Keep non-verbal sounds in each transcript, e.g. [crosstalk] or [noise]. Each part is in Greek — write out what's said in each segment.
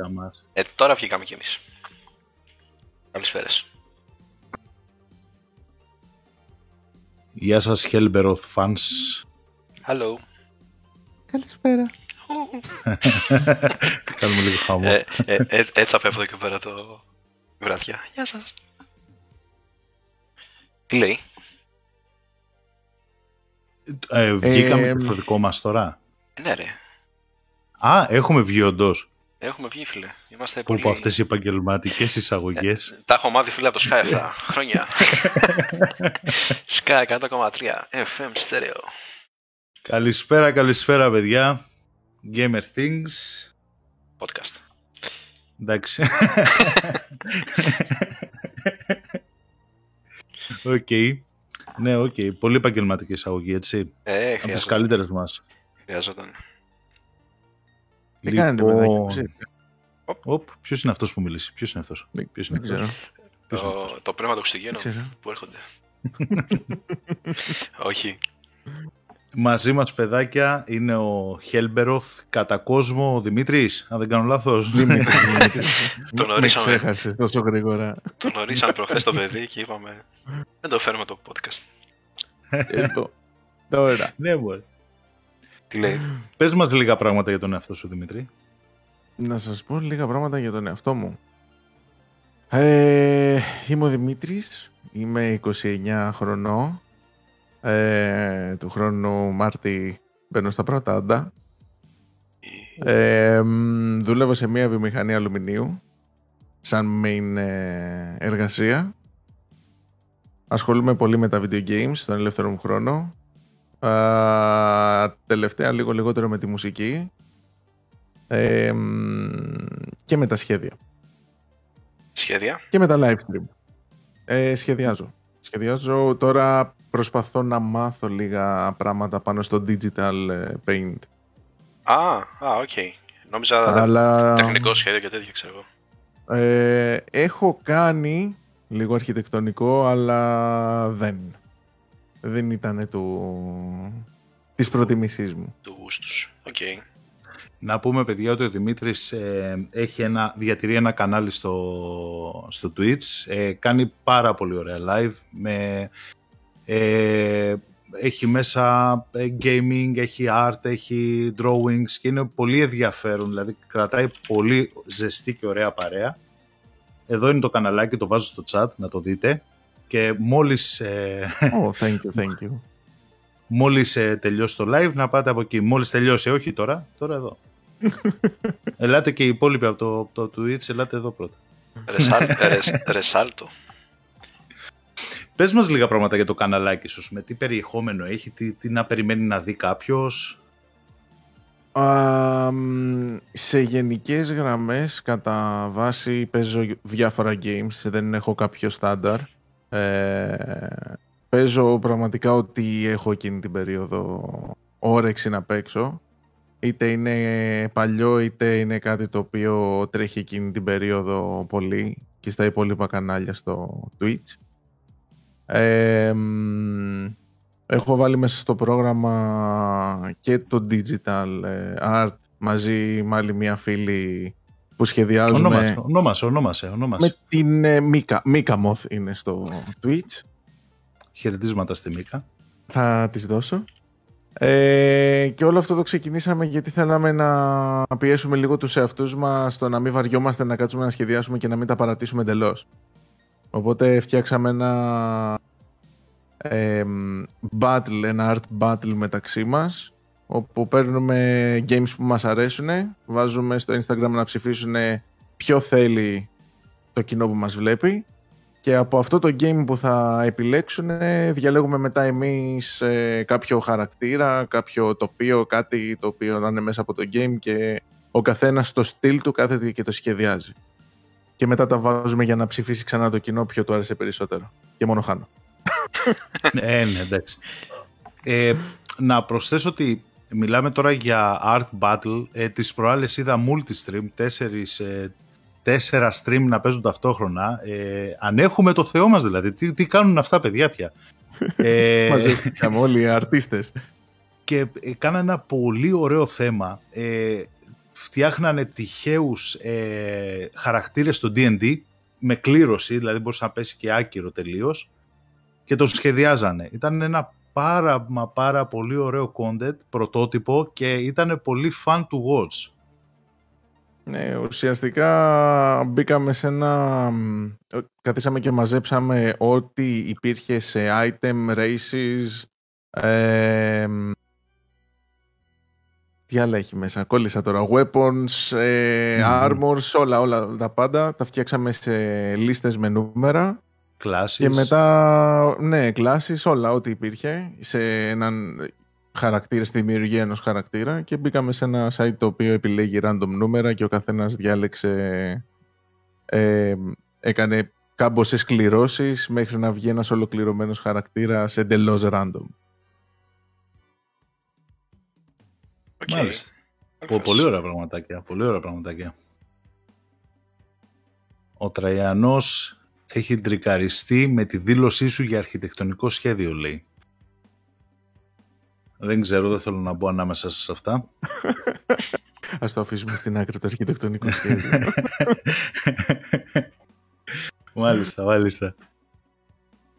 τα δικά μας. Ε, τώρα βγήκαμε κι εμείς. Καλησπέρας. Γεια σας Hellberoth fans. Hello. Καλησπέρα. [laughs] Κάνουμε λίγο χαμό. Ε, ε, ε, έτσι θα πέφτω και πέρα το βραδιά. Γεια σας. Τι λέει; Ε, βγήκαμε Ε, και στο δικό μας τώρα. Ε, ναι ρε. Α, έχουμε βγει όντως. Έχουμε βγει φίλε. Είμαστε Που πολύ... από αυτές οι επαγγελματικές εισαγωγές. Τα έχω μάθει φίλε από το Sky αυτά. Χρόνια. [laughs] Sky 100,3 FM stereo. Καλησπέρα, καλησπέρα παιδιά. Gamer Things. Podcast. Εντάξει. [laughs] Οκ. Ναι, οκ. Πολύ επαγγελματική εισαγωγή, έτσι. Ε, Από τις χρειαζόταν. καλύτερες μας. χρειαζόταν. Τι κάνετε, παιδάκια, πώς είστε; Οπ, ποιος είναι αυτός που μιλήσει. Ποιος είναι αυτός; Δεν- Ποιος είναι Δεν ξέρω. αυτός. Ποιος είναι Το, αυτός; το πνεύμα του Χριστουγέννου Δεν ξέρω. που έρχονται. [laughs] Όχι. Μαζί μας παιδάκια είναι ο Χέλμπεροθ κατά κόσμο ο Δημήτρης, αν δεν κάνω λάθος. Δημήτρης, [laughs] Δημήτρης. Τον Με ορίσαμε. ξέχασες τόσο γρήγορα. Τον ορίσαμε προχθές το παιδί και είπαμε δεν το φέρουμε το podcast. Εδώ. Τώρα. ναι, μπορεί. Τι λέει; Πες μας λίγα πράγματα για τον εαυτό σου, Δημήτρη. Να σας πω λίγα πράγματα για τον εαυτό μου. Ε, είμαι ο Δημήτρης, είμαι 29 χρονών. Ε, του χρόνου Μάρτη μπαίνω στα πρώτα άντα. Ε, μ, δούλευω σε μια βιομηχανία αλουμινίου σαν main ε, εργασία. Ασχολούμαι πολύ με τα video games στον ελεύθερο μου χρόνο. Α, τελευταία λίγο λιγότερο με τη μουσική. Ε, μ, και με τα σχέδια. Σχέδια. Και με τα live stream. Ε, σχεδιάζω. Σχεδιάζω τώρα προσπαθώ να μάθω λίγα πράγματα πάνω στο digital ε, paint. Α, α, οκ. Νόμιζα Αλλά τεχνικό σχέδιο και τέτοια, ξέρω εγώ. ε, έχω κάνει λίγο αρχιτεκτονικό, αλλά δεν. Δεν ήταν του... της προτιμήσής μου. Του γούστου σου. Οκ. Να πούμε, παιδιά, ότι ο Δημήτρης ε, έχει ένα, διατηρεί ένα κανάλι στο, στο Twitch. Ε, κάνει πάρα πολύ ωραία live. Με, ε, έχει μέσα ε, gaming, έχει art, έχει drawings και είναι πολύ ενδιαφέρον. Δηλαδή, κρατάει πολύ ζεστή και ωραία παρέα. Εδώ είναι το καναλάκι, το βάζω στο chat, να το δείτε. Και μόλις, ε, Oh, thank you, thank you. [laughs] μόλις ε, τελειώσει το live, να πάτε από εκεί. Μόλις τελειώσει, όχι τώρα, τώρα εδώ. [laughs] ελάτε και οι υπόλοιποι από το, από το Twitch, ελάτε εδώ πρώτα. Ρεσάλ- ρεσ- [laughs] Ρεσάλτο. Πες μας λίγα πράγματα για το καναλάκι σου, με τι περιεχόμενο έχει, τι, τι να περιμένει να δει κάποιος. Α, μ, σε γενικές γραμμές κατά βάση παίζω διάφορα games, δεν έχω κάποιο στάνταρ. Ε, παίζω πραγματικά ότι έχω εκείνη την περίοδο όρεξη να παίξω. Είτε είναι παλιό είτε είναι κάτι το οποίο τρέχει εκείνη την περίοδο πολύ και στα υπόλοιπα κανάλια στο Twitch. Ε, μ, Έχω βάλει μέσα στο πρόγραμμα και το digital ε, art μαζί με άλλη μια φίλη που σχεδιάζουμε Ονόμασε, ονόμασε, ονόμασε, ονόμασε. με την ε, Μίκα. Μίκα Moth είναι στο Twitch. Χαιρετίσματα στη Μίκα. Θα τις δώσω. Ε, και όλο αυτό το ξεκινήσαμε γιατί θέλαμε να πιέσουμε λίγο τους εαυτούς μας στο να μην βαριόμαστε να κάτσουμε να σχεδιάσουμε και να μην τα παρατήσουμε εντελώς. Οπότε φτιάξαμε ένα ε, battle, ένα art battle μεταξύ μας όπου παίρνουμε games που μας αρέσουν, βάζουμε στο Instagram να ψηφίσουν ποιο θέλει το κοινό που μας βλέπει και από αυτό το game που θα επιλέξουν διαλέγουμε μετά εμείς ε, κάποιο χαρακτήρα, κάποιο τοπίο, κάτι το οποίο να είναι μέσα από το game και ο καθένας στο στυλ του κάθεται και το σχεδιάζει. Και μετά τα βάζουμε για να ψηφίσει ξανά το κοινό ποιο του άρεσε περισσότερο. Και μόνο χάνω. ε, [laughs] ναι, εντάξει. Ε, να προσθέσω ότι μιλάμε τώρα για art battle. Ε, τις προάλλες είδα multi-stream, τέσσερις, ε, τέσσερα stream να παίζουν ταυτόχρονα. Ε, αν έχουμε το Θεό μας δηλαδή. Τι, τι κάνουν αυτά παιδιά πια; [laughs] ε, Μαζεύτηκαμε όλοι οι αρτίστες. και ε, κάνα ένα πολύ ωραίο θέμα. Ε, φτιάχνανε τυχαίους ε, χαρακτήρες στο D&D με κλήρωση, δηλαδή μπορούσε να πέσει και άκυρο τελείως και τον σχεδιάζανε. Ήταν ένα πάρα μα πάρα πολύ ωραίο content, πρωτότυπο και ήταν πολύ fun to watch. Ναι, ουσιαστικά μπήκαμε σε ένα... Καθίσαμε και μαζέψαμε ό,τι υπήρχε σε item, races, ε, τι άλλα έχει μέσα, κόλλησα τώρα. Weapons, ε, armors, όλα, όλα τα πάντα. Τα φτιάξαμε σε λίστες με νούμερα. Κλάσεις. Και μετά, ναι, κλάσεις, όλα, ό,τι υπήρχε σε έναν χαρακτήρα, στη δημιουργία ενός χαρακτήρα και μπήκαμε σε ένα site το οποίο επιλέγει random νούμερα και ο καθένας διάλεξε, ε, έκανε κάμποσες κληρώσεις μέχρι να βγει ένας ολοκληρωμένος χαρακτήρας εντελώς random. Okay. Μάλιστα. Πολύ ωραία πραγματάκια. Πολύ ωραία πραγματάκια. Ο Τραϊανός έχει τρικαριστεί με τη δήλωσή σου για αρχιτεκτονικό σχέδιο, λέει. Δεν ξέρω, δεν θέλω να μπω ανάμεσα σε αυτά. [laughs] Ας το αφήσουμε στην άκρη το αρχιτεκτονικό σχέδιο. [laughs] μάλιστα, μάλιστα.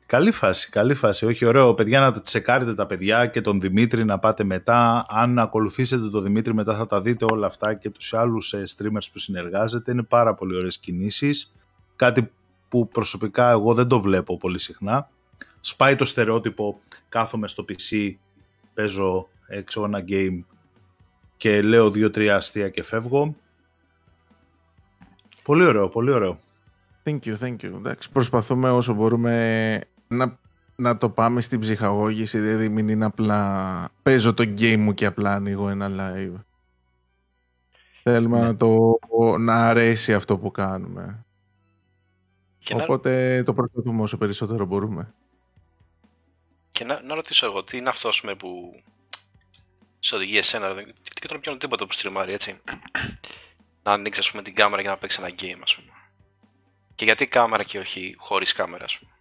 Καλή φάση, καλή φάση. Όχι, ωραίο. Παιδιά, να τσεκάρετε τα παιδιά και τον Δημήτρη να πάτε μετά. Αν ακολουθήσετε τον Δημήτρη μετά θα τα δείτε όλα αυτά και τους άλλους ε, streamers που συνεργάζεται. Είναι πάρα πολύ ωραίες κινήσεις. Κάτι που προσωπικά εγώ δεν το βλέπω πολύ συχνά. Σπάει το στερεότυπο, κάθομαι στο PC, παίζω έξω ένα game και λέω δύο-τρία αστεία και φεύγω. Πολύ ωραίο, πολύ ωραίο. Thank you, thank you. Εντάξει, προσπαθούμε όσο μπορούμε να, να το πάμε στην ψυχαγώγηση, δηλαδή μην είναι απλά παίζω το game μου και απλά ανοίγω ένα live. Θέλουμε ναι. να, το, να αρέσει αυτό που κάνουμε. Οπότε το προσπαθούμε όσο περισσότερο μπορούμε. Και να, να ρωτήσω εγώ, τι είναι αυτό πούμε, που σε οδηγεί εσένα, και τον πιάνω τίποτα που στριμάρει, έτσι. να ανοίξεις ας πούμε την κάμερα για να παίξει ένα game, ας πούμε. Και γιατί κάμερα και όχι χωρίς κάμερα, ας πούμε.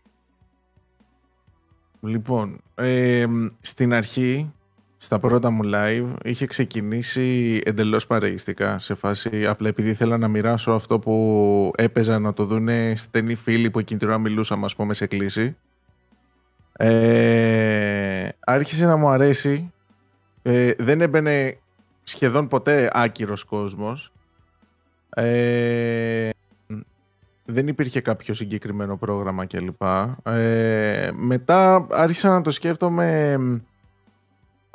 Λοιπόν, ε, στην αρχή, στα πρώτα μου live, είχε ξεκινήσει εντελώς παρεϊστικά σε φάση, απλά επειδή ήθελα να μοιράσω αυτό που έπαιζα να το δούνε στενοί φίλοι που εκείνη την ώρα μιλούσαμε, ας πούμε, σε κλίση. Ε, άρχισε να μου αρέσει. Ε, δεν έμπαινε σχεδόν ποτέ άκυρος κόσμος. Ε, δεν υπήρχε κάποιο συγκεκριμένο πρόγραμμα κλπ. Ε, μετά άρχισα να το σκέφτομαι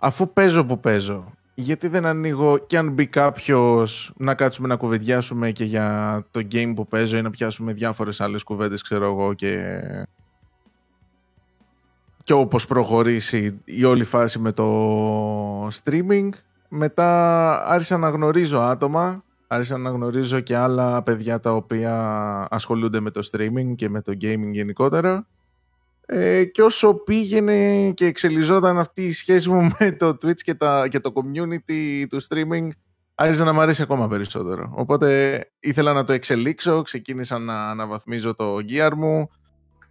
αφού παίζω που παίζω. Γιατί δεν ανοίγω και αν μπει κάποιος να κάτσουμε να κουβεντιάσουμε και για το game που παίζω ή να πιάσουμε διάφορες άλλες κουβέντες ξέρω εγώ και και όπως προχωρήσει η όλη φάση με το streaming μετά άρχισα να γνωρίζω άτομα άρχισα να γνωρίζω και άλλα παιδιά τα οποία ασχολούνται με το streaming και με το gaming γενικότερα ε, και όσο πήγαινε και εξελιζόταν αυτή η σχέση μου [laughs] με το Twitch και, τα, και το community του streaming άρχισε να μου αρέσει ακόμα περισσότερο. Οπότε ήθελα να το εξελίξω, ξεκίνησα να αναβαθμίζω το gear μου,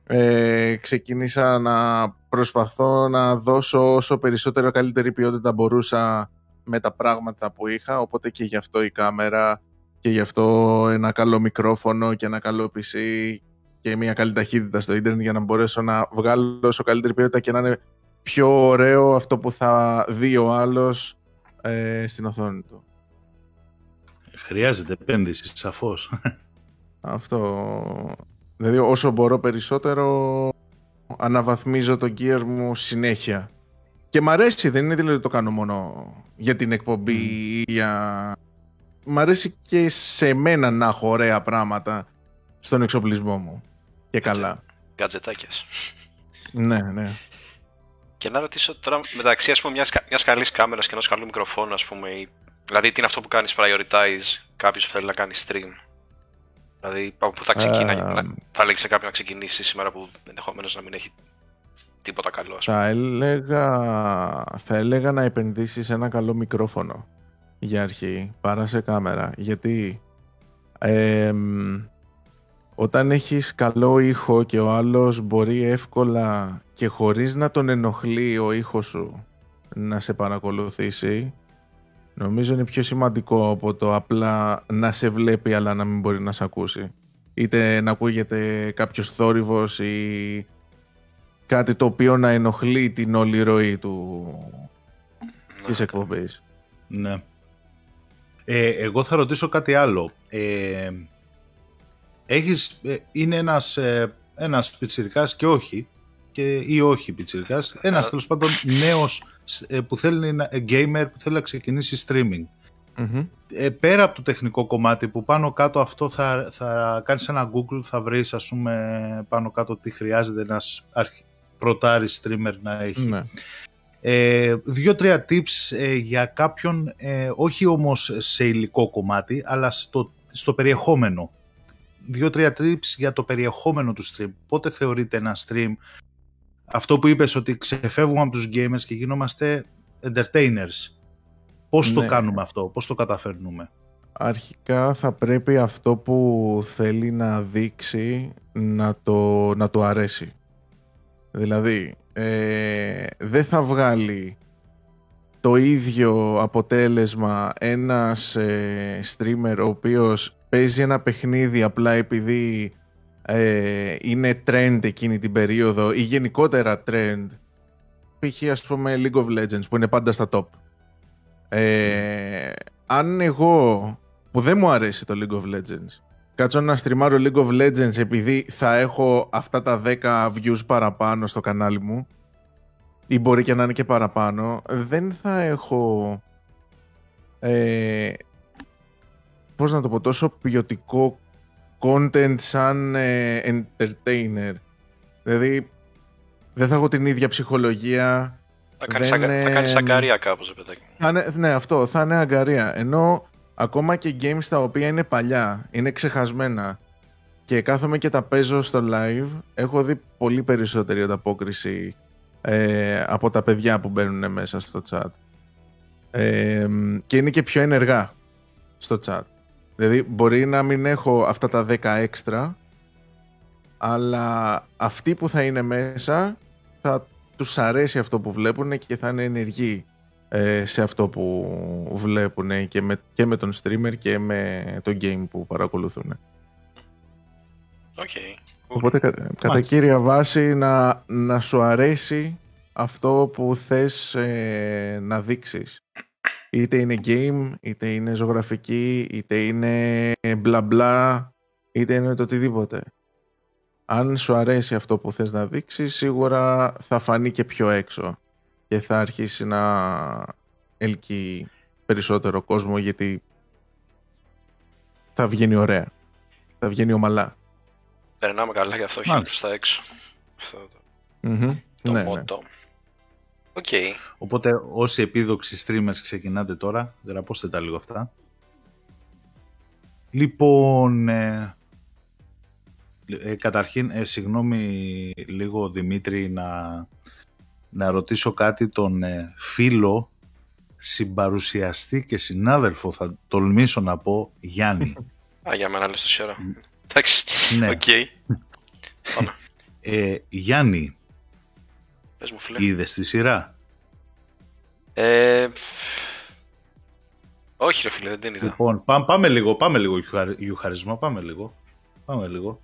ε, ξεκίνησα να προσπαθώ να δώσω όσο περισσότερο καλύτερη ποιότητα μπορούσα με τα πράγματα που είχα, οπότε και γι' αυτό η κάμερα και γι' αυτό ένα καλό μικρόφωνο και ένα καλό PC και μια καλή ταχύτητα στο ίντερνετ για να μπορέσω να βγάλω όσο καλύτερη ποιότητα και να είναι πιο ωραίο αυτό που θα δει ο άλλος ε, στην οθόνη του. Χρειάζεται επένδυση, σαφώς. Αυτό. Δηλαδή όσο μπορώ περισσότερο αναβαθμίζω το gear μου συνέχεια. Και μ' αρέσει, δεν είναι δηλαδή το κάνω μόνο για την εκπομπή ή για... Μ' αρέσει και σε μένα να έχω ωραία πράγματα στον εξοπλισμό μου. Και καλά. Γκατζετάκιας. Ναι, ναι. Και να ρωτήσω τώρα μεταξύ ας πούμε, μιας, μιας καλής κάμερας και ενός καλού μικροφόνου, ας πούμε, δηλαδή τι είναι αυτό που κάνεις prioritize κάποιος που θέλει να κάνει stream; Δηλαδή, που θα ξεκινάει, uh, θα λέγει σε κάποιον να ξεκινήσει σήμερα που ενδεχομένως να μην έχει τίποτα καλό. Θα έλεγα, θα έλεγα να επενδύσεις σε ένα καλό μικρόφωνο για αρχή, παρά σε κάμερα. Γιατί ε, όταν έχεις καλό ήχο και ο άλλος μπορεί εύκολα και χωρίς να τον ενοχλεί ο ήχος σου να σε παρακολουθήσει, Νομίζω είναι πιο σημαντικό από το απλά να σε βλέπει αλλά να μην μπορεί να σε ακούσει. Είτε να ακούγεται κάποιος θόρυβος ή κάτι το οποίο να ενοχλεί την όλη ροή του... Ναι. της εκπομπής. Ναι. Ε, εγώ θα ρωτήσω κάτι άλλο. Ε, έχεις, ε, είναι ένας, ε, ένας πιτσιρικάς και όχι, και, ή όχι πιτσιρικάς, ένας Α. τέλος πάντων νέος ε, που θέλει να, ε, gamer που θέλει να ξεκινήσει streaming. Μμμ. Ε, πέρα από το τεχνικό κομμάτι που πάνω κάτω αυτό θα, θα κάνεις ένα Google, θα βρεις ας πούμε πάνω κάτω τι χρειάζεται ένας αρχ- πρωτάρι streamer να έχει. Ναι. Ε, Δύο-τρία tips ε, για κάποιον, ε, όχι όμως σε υλικό κομμάτι, αλλά στο, στο περιεχόμενο. Δύο-τρία tips για το περιεχόμενο του stream. Πότε θεωρείται ένα stream; Αυτό που είπες ότι ξεφεύγουμε από τους gamers και γινόμαστε entertainers. Πώς το Ναι. κάνουμε αυτό, πώς το καταφέρνουμε; Αρχικά θα πρέπει αυτό που θέλει να δείξει να το, να το αρέσει. Δηλαδή, ε, δεν θα βγάλει το ίδιο αποτέλεσμα ένας ε, streamer ο οποίος παίζει ένα παιχνίδι απλά επειδή ε, είναι trend εκείνη την περίοδο ή γενικότερα trend π.χ. ας πούμε League of Legends που είναι πάντα στα top. Ε, αν εγώ που δεν μου αρέσει το League of Legends κάτσω να στριμάρω League of Legends επειδή θα έχω αυτά τα 10 views παραπάνω στο κανάλι μου ή μπορεί και να είναι και παραπάνω δεν θα έχω ε, πώς να το πω τόσο ποιοτικό content σαν ε, entertainer δηλαδή δεν θα έχω την ίδια ψυχολογία Θα κάνεις, δεν, αγκα... θα ε, κάνεις αγκαρία κάπως, ρε παιδάκι. μου. θα είναι, ναι, αυτό. Θα είναι αγκαρία. Ενώ ακόμα και games τα οποία είναι παλιά, είναι ξεχασμένα και κάθομαι και τα παίζω στο live, έχω δει πολύ περισσότερη ανταπόκριση ε, από τα παιδιά που μπαίνουν μέσα στο chat. Ε, και είναι και πιο ενεργά στο chat. Δηλαδή μπορεί να μην έχω αυτά τα 10 έξτρα, αλλά αυτοί που θα είναι μέσα θα τους αρέσει αυτό που βλέπουν και θα είναι ενεργοί ε, σε αυτό που βλέπουν και με, και με τον streamer και με το game που παρακολουθούν. Οκ. Οπότε κα- κατά Μάλιστα. κύρια βάση να, να σου αρέσει αυτό που θες ε, να δείξεις. Είτε είναι game, είτε είναι ζωγραφική, είτε είναι μπλα μπλα, είτε είναι το οτιδήποτε. Αν σου αρέσει αυτό που θες να δείξεις, σίγουρα θα φανεί και πιο έξω και θα αρχίσει να ελκύει περισσότερο κόσμο γιατί θα βγαίνει ωραία. Θα βγαίνει ομαλά. Περνάμε καλά γι' αυτό, όχι Μάλιστα. προς τα έξω. Αυτό το, Μμμ. το Ναι, ναι. motto. Ok. Οπότε όσοι επίδοξοι streamers ξεκινάτε τώρα, γραπώστε τα λίγο αυτά. Λοιπόν, ε, ε, καταρχήν, ε, συγγνώμη λίγο Δημήτρη να, να ρωτήσω κάτι τον ε, φίλο, συμπαρουσιαστή και συνάδελφο, θα τολμήσω να πω, Γιάννη. [laughs] Α, για μένα λες τόση ώρα. Εντάξει. ναι. Οκ. Πάμε. Ε, Γιάννη, Πες μου, φίλε. είδες τη σειρά; Ε, όχι ρε φίλε, δεν την είδα. Λοιπόν, πά- πάμε λίγο, πάμε λίγο γιουχαρι- γιουχαρισμό, πάμε λίγο. Πάμε λίγο.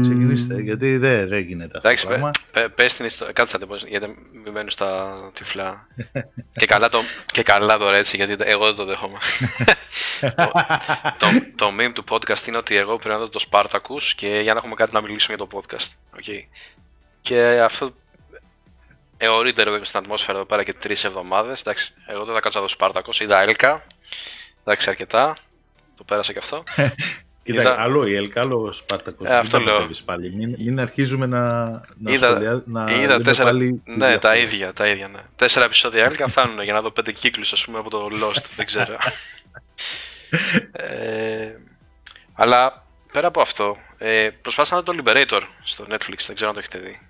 Ξεκινήστε, γιατί δεν δεν γίνεται αυτό Εντάξει, το πράγμα. πε, πες την ιστορία. Κάτσε να την πω, γιατί μην μένουν στα τυφλά. και, καλά το, και καλά τώρα έτσι, γιατί εγώ δεν το δέχομαι. το, το, το meme του podcast είναι ότι εγώ πρέπει να δω το Spartacus και για να έχουμε κάτι να μιλήσουμε για το podcast. Okay. Και αυτό εωρείται ρε, στην ατμόσφαιρα εδώ πέρα και τρεις εβδομάδες. Εντάξει, εγώ δεν θα κάτσω να δω Spartacus. Είδα Έλκα. Εντάξει, αρκετά. Το πέρασα και αυτό. [laughs] Κοίτα, Είδα- άλλο η Ελκ, άλλο Σπάρτακος. Ε, αυτό Μην τα λέω. μπερδεύεις Πάλι. Μην, μην αρχίζουμε να, να, Είδα- σχολιά, να Είδα λέμε τέσσερα. πάλι τις Ναι, τα διαφορές. ίδια, τα ίδια, ναι. Τέσσερα επεισόδια Έλκα φτάνουν για να δω πέντε κύκλους, ας πούμε, από το Lost. δεν ξέρω. [laughs] ε, αλλά πέρα από αυτό, ε, προσπάθησα να δω το Liberator στο Netflix, δεν ξέρω αν το έχετε δει.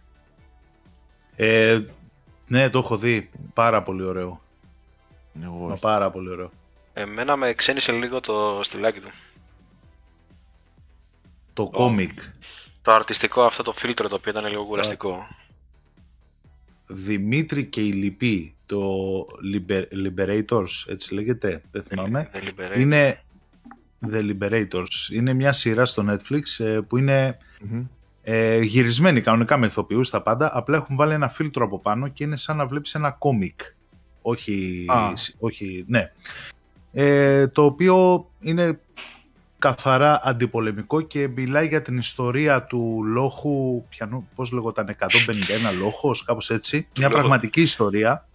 Ε, ναι, το έχω δει. Πάρα πολύ ωραίο. Εγώ Μα όχι. πάρα πολύ ωραίο. Εμένα με ξένησε λίγο το στυλάκι του. Το κόμικ. Το αρτιστικό αυτό το φίλτρο το οποίο ήταν λίγο κουραστικό. Δημήτρη και η Λυπή, το Liberators, έτσι λέγεται, δεν θυμάμαι. The Είναι The Liberators. Είναι μια σειρά στο Netflix ε, που είναι ε, γυρισμένη κανονικά με ηθοποιούς στα πάντα, απλά έχουν βάλει ένα φίλτρο από πάνω και είναι σαν να βλέπεις ένα κόμικ. Όχι, όχι ναι. Ε, το οποίο είναι καθαρά αντιπολεμικό και μιλάει για την ιστορία του λόχου, πιανού, πώς λεγόταν, 151 λόχος, κάπως έτσι. Μια πραγματική ιστορία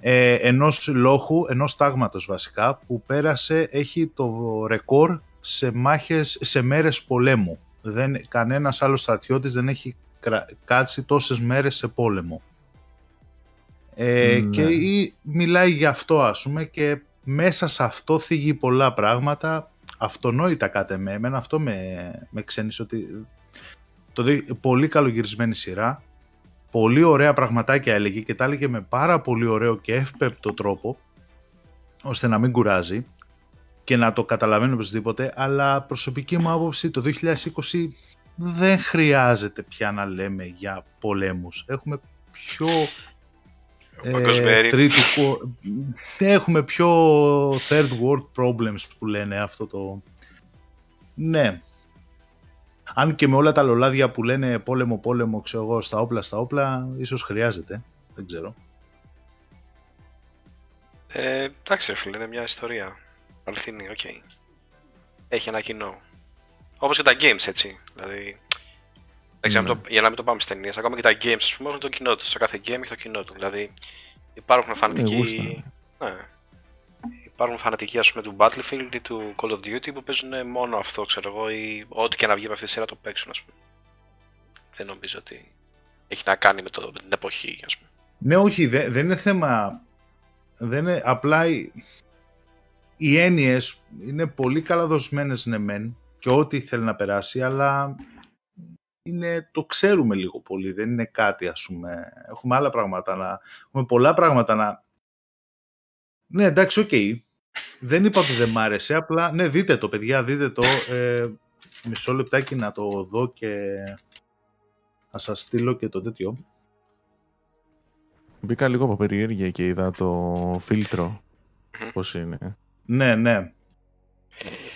ε, ενός λόχου, ενός τάγματος βασικά, που πέρασε, έχει το ρεκόρ σε, μάχες, σε μέρες πολέμου. Δεν, κανένας άλλος στρατιώτης δεν έχει κάτσει τόσες μέρες σε πόλεμο. Ε, ναι. Και ή, μιλάει για αυτό ας πούμε και μέσα σε αυτό θίγει πολλά πράγματα αυτονόητα κάτε με εμένα αυτό με, με ξένησε ότι το, πολύ καλογυρισμένη σειρά πολύ ωραία πραγματάκια έλεγε και τα έλεγε με πάρα πολύ ωραίο και εύπεπτο τρόπο ώστε να μην κουράζει και να το καταλαβαίνω οπωσδήποτε αλλά προσωπική μου άποψη το 2020 δεν χρειάζεται πια να λέμε για πολέμους έχουμε πιο ε, τρίτου, έχουμε πιο third world problems που λένε αυτό το... Ναι. Αν και με όλα τα λολάδια που λένε πόλεμο, πόλεμο, ξέρω εγώ, στα όπλα, στα όπλα, ίσως χρειάζεται. Δεν ξέρω. Ε, εντάξει, φίλε, είναι μια ιστορία. Αληθινή, ok. Okay. Έχει ένα κοινό. Όπως και τα games, έτσι. Δηλαδή, Mm. Το, για να μην το πάμε στις ταινίες, ακόμα και τα games ας πούμε, έχουν το κοινό τους. Σε κάθε game έχει το κοινό του. Δηλαδή υπάρχουν φανατικοί. Ναι. Υπάρχουν φανατικοί ας πούμε, του Battlefield ή του Call of Duty που παίζουν μόνο αυτό, ξέρω εγώ, ή ό,τι και να βγει από αυτή τη σειρά το παίξουν, ας πούμε. Δεν νομίζω ότι έχει να κάνει με, το, με την εποχή, ας πούμε. Ναι, όχι, δεν, δεν είναι θέμα. Δεν είναι, απλά οι, οι έννοιες είναι πολύ καλά δοσμένες, ναι, μεν, και ό,τι θέλει να περάσει, αλλά είναι, το ξέρουμε λίγο πολύ, δεν είναι κάτι ας πούμε. Έχουμε άλλα πράγματα να... Έχουμε πολλά πράγματα να... Ναι, εντάξει, ok. Okay. Δεν είπα ότι δεν μ' άρεσε, απλά ναι, δείτε το παιδιά, δείτε το. Ε, μισό λεπτάκι να το δω και θα σας στείλω και το τέτοιο. Μπήκα λίγο από περιέργεια και είδα το φίλτρο πώς είναι. Ναι, ναι.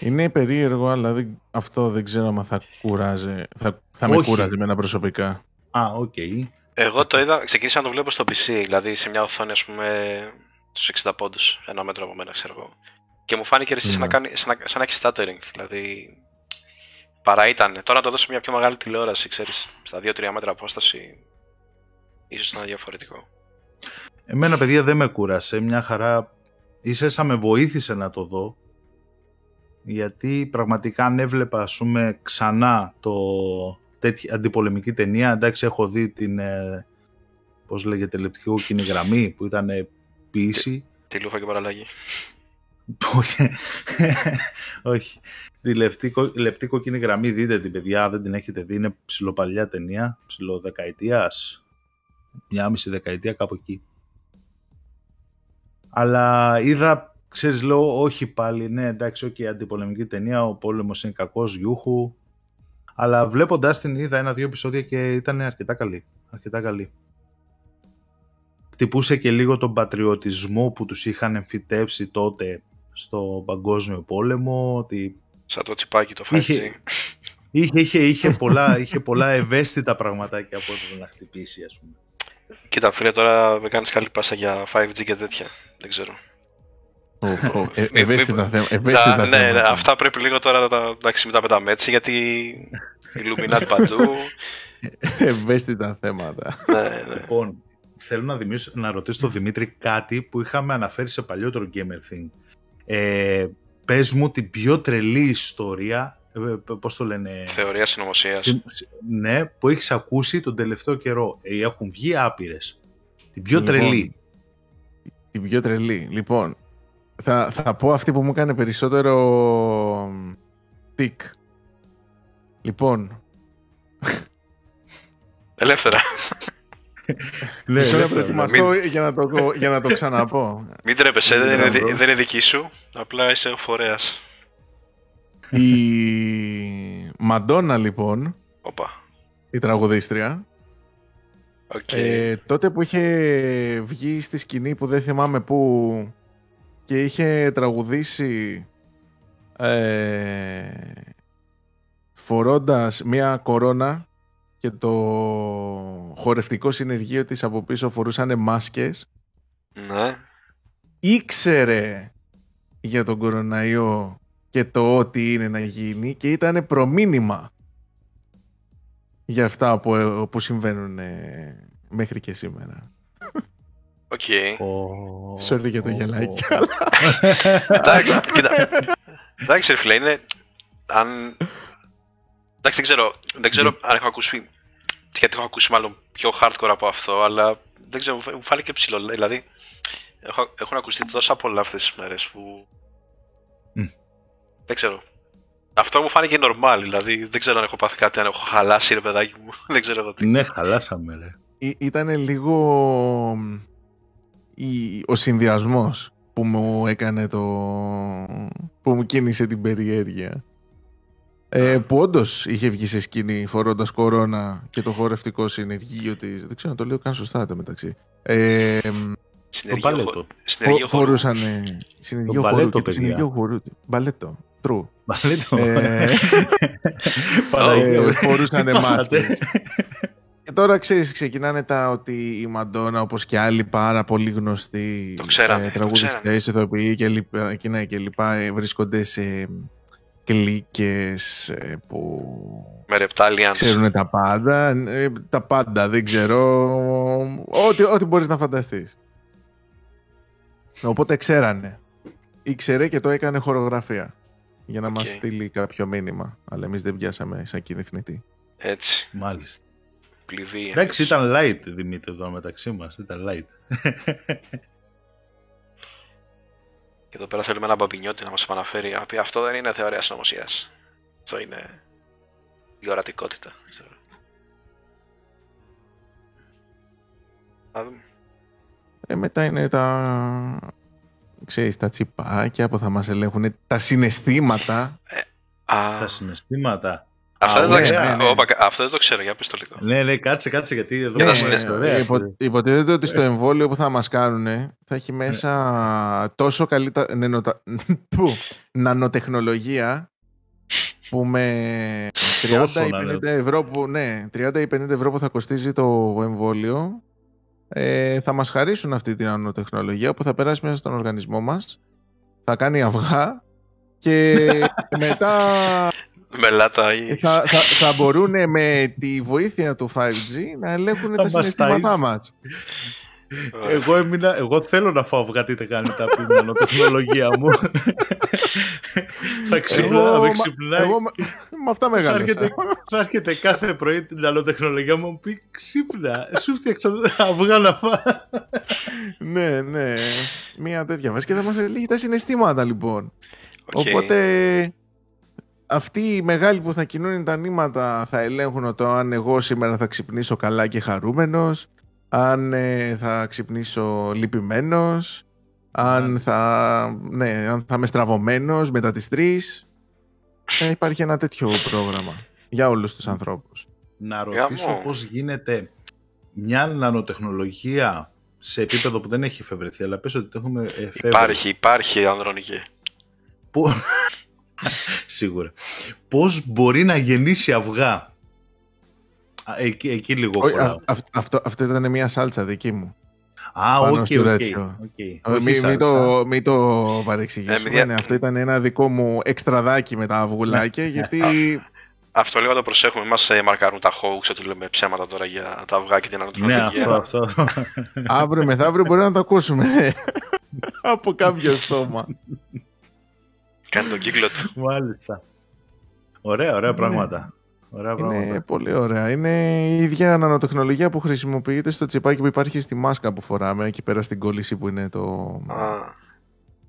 Είναι περίεργο, αλλά αυτό δεν ξέρω αν θα κουράζει. Θα, θα με κούραζε εμένα προσωπικά. Α, οκ. Okay. Εγώ το είδα, ξεκίνησα να το βλέπω στο PC, δηλαδή σε μια οθόνη, ας πούμε, στου 60 πόντους, ένα μέτρο από μένα, ξέρω εγώ. Και μου φάνηκε σαν, να ναι. κάνει, σαν, να, σαν να έχεις stuttering, δηλαδή παρά ήταν. Τώρα να το δω σε μια πιο μεγάλη τηλεόραση, ξέρεις, στα 2-3 μέτρα απόσταση, ίσως να είναι διαφορετικό. Εμένα, παιδιά, δεν με κούρασε. Μια χαρά. Ίσα με βοήθησε να το δω γιατί πραγματικά αν έβλεπα ας πούμε ξανά το τέτοια αντιπολεμική ταινία εντάξει έχω δει την ε, πώς λέγεται λεπτική κόκκινη γραμμή που ήταν ποιήση. Τη λούφα και παραλλαγή. Όχι. [laughs] Τη λεπτή, λεπτή κόκκινη γραμμή δείτε την παιδιά δεν την έχετε δει είναι ψηλοπαλιά ταινία ψηλοδεκαετίας μια μισή δεκαετία κάπου εκεί αλλά είδα ξέρεις λέω όχι πάλι, ναι εντάξει okay, αντιπολεμική ταινία, ο πόλεμος είναι κακός γιούχου αλλά βλέποντας την είδα ένα-δύο επεισόδια και ήταν αρκετά καλή, αρκετά καλή. Χτυπούσε και λίγο τον πατριωτισμό που τους είχαν εμφυτεύσει τότε στο παγκόσμιο πόλεμο. Ότι... Σαν το τσιπάκι το 5G. Είχε, είχε, είχε, είχε, πολλά, είχε πολλά ευαίσθητα πραγματάκια από ό,τι να χτυπήσει ας πούμε. Κοίτα φίλε τώρα με κάνεις καλή πάσα για 5G και τέτοια. Δεν ξέρω. Ε, [laughs] ευαίσθητα θέματα. Ναι, ναι, αυτά πρέπει λίγο τώρα να τα μεταπετάμε έτσι, γιατί Illuminati παντού. [laughs] Ευαίσθητα θέματα. Ναι, ναι. Λοιπόν, θέλω να, να ρωτήσω τον Δημήτρη κάτι που είχαμε αναφέρει σε παλιότερο Gamer Thing. Ε, πες μου την πιο τρελή ιστορία, ε, πώς το λένε... Θεωρία συνωμοσίας. Ναι, που έχεις ακούσει τον τελευταίο καιρό. Ε, έχουν βγει άπειρες. Την πιο λοιπόν, τρελή. Την πιο τρελή. Λοιπόν, θα, θα πω αυτή που μου έκανε περισσότερο τικ. Λοιπόν. [laughs] Ελεύθερα. [laughs] Ναι, Μισό να προετοιμαστώ για, να το, για να το ξαναπώ. [laughs] Μην ντρέπεσαι, δεν, είναι, δεν είναι δική σου. Απλά είσαι ο φορέας. Η Μαντόνα λοιπόν, Οπα. η τραγουδίστρια, Οκ. Ε, τότε που είχε βγει στη σκηνή που δεν θυμάμαι πού και είχε τραγουδήσει ε, φορώντας μία κορώνα και το χορευτικό συνεργείο της από πίσω φορούσαν μάσκες Ναι. ήξερε για τον κοροναϊό και το ό,τι είναι να γίνει και ήταν προμήνυμα για αυτά που, που συμβαίνουν ε, μέχρι και σήμερα. Οκ. Sorry για το γελάκι. Εντάξει, κοίτα. Εντάξει, ρε φίλε, είναι. Αν. Εντάξει, δεν ξέρω, δεν ξέρω αν έχω ακούσει. Γιατί έχω ακούσει μάλλον πιο hardcore από αυτό, αλλά δεν ξέρω, μου φάνηκε ψηλό. Δηλαδή, έχω, έχουν ακουστεί τόσα πολλά αυτές τις μέρες που. Μμ. Δεν ξέρω. Αυτό μου φάνηκε normal, δηλαδή δεν ξέρω αν έχω πάθει κάτι, αν έχω χαλάσει ρε παιδάκι μου. [laughs] δεν ξέρω εγώ τι. Ναι, χαλάσαμε ρε. Ήταν λίγο η- ο συνδυασμός που μου έκανε το... που μου κίνησε την περιέργεια. Ε, που όντως είχε βγει σε σκηνή φορώντας κορώνα και το χορευτικό συνεργείο της. Δεν ξέρω αν το λέω καν σωστά το μεταξύ. Ε, Το Συνεργείο, παλέτο. χω- συνεργείο φο- χορού. φορούσαν συνεργείο Το χορού μπαλέτο, και το παιδιά. συνεργείο χορού. Μπαλέτο. True. Μπαλέτο. Ε, [laughs] Παναγία ε, μου. φορούσανε Τι πάθατε; μάσκες. Και τώρα ξέρεις, ξεκινάνε τα ότι η Μαντόνα, όπως και άλλοι πάρα πολύ γνωστοί Το ξέρανε, ε, το τραγουδιστές, ηθοποιοί και λοιπά, και, ναι, και λοιπά, ε, βρίσκονται σε κλίκες ε, που Με Reptilians. ξέρουν τα πάντα. ε, τα πάντα, δεν ξέρω. Ό,τι, ό,τι μπορείς να φανταστείς. Οπότε ξέρανε. Ήξερε και το έκανε χορογραφία. Για να Οκ. μας στείλει κάποιο μήνυμα. Αλλά εμείς δεν πιάσαμε σαν κοινοί θνητοί. Έτσι. Μάλιστα. Πληβία. Εντάξει, ήταν light Δημήτρη εδώ μεταξύ μας. Ήταν light. Και εδώ πέρα θέλουμε ένα μπαμπινιώτη να μας επαναφέρει. Να πει αυτό δεν είναι θεωρία συνωμοσίας. Αυτό είναι η ορατικότητα. ξέρω. Να δούμε. Ε, μετά είναι τα... Ξέρεις, τα τσιπάκια που θα μας ελέγχουν, τα συναισθήματα. Α, Τα συναισθήματα. Αυτό, δεν το ναι, ξέρω. ναι, ναι. Όπα, αυτό δεν το ξέρω, για πες το λίγο. Ναι, ναι, κάτσε, κάτσε γιατί εδώ Για τα έχουμε συναισθήματα. ιστορία. Ε, υπο- υποτίθεται ότι στο εμβόλιο που θα μας κάνουν θα έχει Ναι. μέσα τόσο καλή τα- νενοτα- [laughs] που, νανοτεχνολογία που με 30 Τόσο ή να 50 ευρώ που, ναι, 30 ή 50 ευρώ που θα κοστίζει το εμβόλιο ε, θα μας χαρίσουν αυτή την νανοτεχνολογία που θα περάσει μέσα στον οργανισμό μας θα κάνει αυγά και [laughs] μετά Μελάτα ή. θα, θα, θα μπορούν με τη βοήθεια του 5G να ελέγχουν Θα τα μας συναισθήματά ταΐζουν. μας. Εγώ, έμεινα, εγώ θέλω να φάω αυγά τι κάνει τα πίνανο τεχνολογία μου. θα ξυπνάω, Εγώ- με ξυπνάει. Εγώ με, με αυτά θα, μεγάλωσα. έρχεται, θα έρχεται κάθε πρωί την νανοτεχνολογία μου να μου πει ξύπνα, σου φτιάξα αυγά να φάω. ναι, ναι. Μία τέτοια βάση και θα μας ελέγχει τα συναισθήματα λοιπόν. Οκ. Οπότε αυτοί οι μεγάλοι που θα κινούν τα νήματα θα ελέγχουν το αν εγώ σήμερα θα ξυπνήσω καλά και χαρούμενος, αν ε, θα ξυπνήσω λυπημένος, αν Ναι. θα, ναι, αν θα είμαι στραβωμένος μετά τις τρεις. Θα υπάρχει ένα τέτοιο πρόγραμμα για όλους τους ανθρώπους. Να ρωτήσω Γαμό. πώς γίνεται μια νανοτεχνολογία σε επίπεδο που δεν έχει εφευρεθεί, αλλά πες ότι το έχουμε εφεύρει. Υπάρχει, υπάρχει ανδρονική. Πού- Σίγουρα. Πώς μπορεί να γεννήσει αυγά; Α, Εκεί, εκεί λίγο Όχι, κολλάω. αυ- αυ- αυτό, αυτό ήταν μια σάλτσα δική μου. Α, πάνω οκ, στο οκ. τέτοιο. οκ. Ε, Όχι Μην μη σάλτσα. το, μη το παρεξηγήσουμε. Ε, μην δια- ναι, αυτό ήταν ένα δικό μου εξτραδάκι με τα αυγουλάκια, γιατί Αυτό λίγο να το προσέχουμε. Μας μαρκάρουν τα hoax, ότι λέμε ψέματα τώρα για τα αυγά και την Ναι, ανατολική. αυτό, αυτό. αύριο μεθαύριο μπορεί να το ακούσουμε [laughs] από κάποιο στόμα. Κάνει τον κύκλο του. Μάλιστα. Ωραία, ωραία Ναι. πράγματα. Ωραία Είναι πράγματα. πολύ ωραία. Είναι η ίδια νανοτεχνολογία που χρησιμοποιείται στο τσιπάκι που υπάρχει στη μάσκα που φοράμε, εκεί πέρα στην κόλληση που είναι το... Α,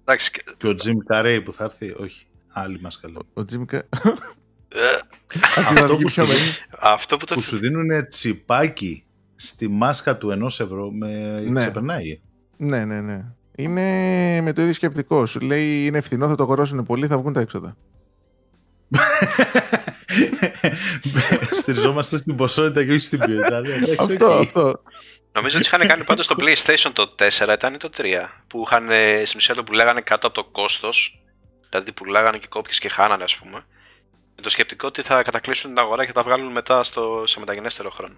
Εντάξει. και- Και ο Jim Carrey που θα έρθει, όχι. Άλλη μάσκα λέω. Ο Jim Car- ε, Αυτή θα Αυτό βγει που πιο σου, με- Αυτό που το. που σου δίνουν τσιπάκι στη μάσκα του ενός ευρώ με Ναι. ξεπερνάει. Ναι, ναι, ναι. Είναι με το ίδιο σκεπτικός. Σου λέει είναι φθηνό, θα το αγοράσουν πολύ, θα βγουν τα έξοδα. [laughs] στηριζόμαστε στην ποσότητα και όχι στην ποιότητα. Ναι, εντάξει, αυτό, οκ. αυτό. Νομίζω ότι είχαν κάνει πάντως το PlayStation το 4, ήταν ή το 3, που είχαν ε, στην ουσία το πουλάγανε κάτω από το κόστος, δηλαδή πουλάγανε και κόπιες και χάνανε ας πούμε, με το σκεπτικό ότι θα κατακλύσουν την αγορά και θα τα βγάλουν μετά στο, σε μεταγενέστερο χρόνο.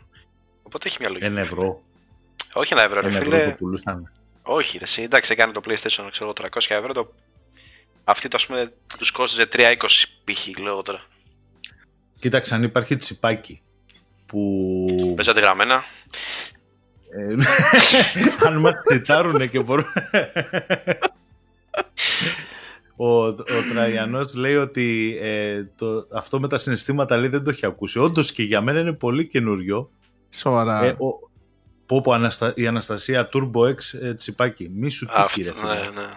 Οπότε έχει μια λογική. Ένα ευρώ. Όχι ένα ευρώ, ρε Ένα ευρώ φίλε. το πουλούσαν. Όχι, ρε, εσύ, εντάξει, έκανε το PlayStation ξέρω, εγώ, 300 ευρώ. Το... Αυτή το ας πούμε τους κόστιζε 3,20 π.χ. λέω τώρα. Κοίταξε αν υπάρχει τσιπάκι που Παίζατε γραμμένα; Ε, αν μας τσιτάρουνε και μπορούν... Ο, ο Τραϊανός λέει ότι ε, το, αυτό με τα συναισθήματα λέει δεν το έχει ακούσει. Όντως και για μένα είναι πολύ καινούριο. Σοβαρά. Ε, ο, πω, πω, Αναστα, η Αναστασία Turbo X ε, τσιπάκι. Μη σου τύχει ρε Αυτό, φίλε. ναι, ναι.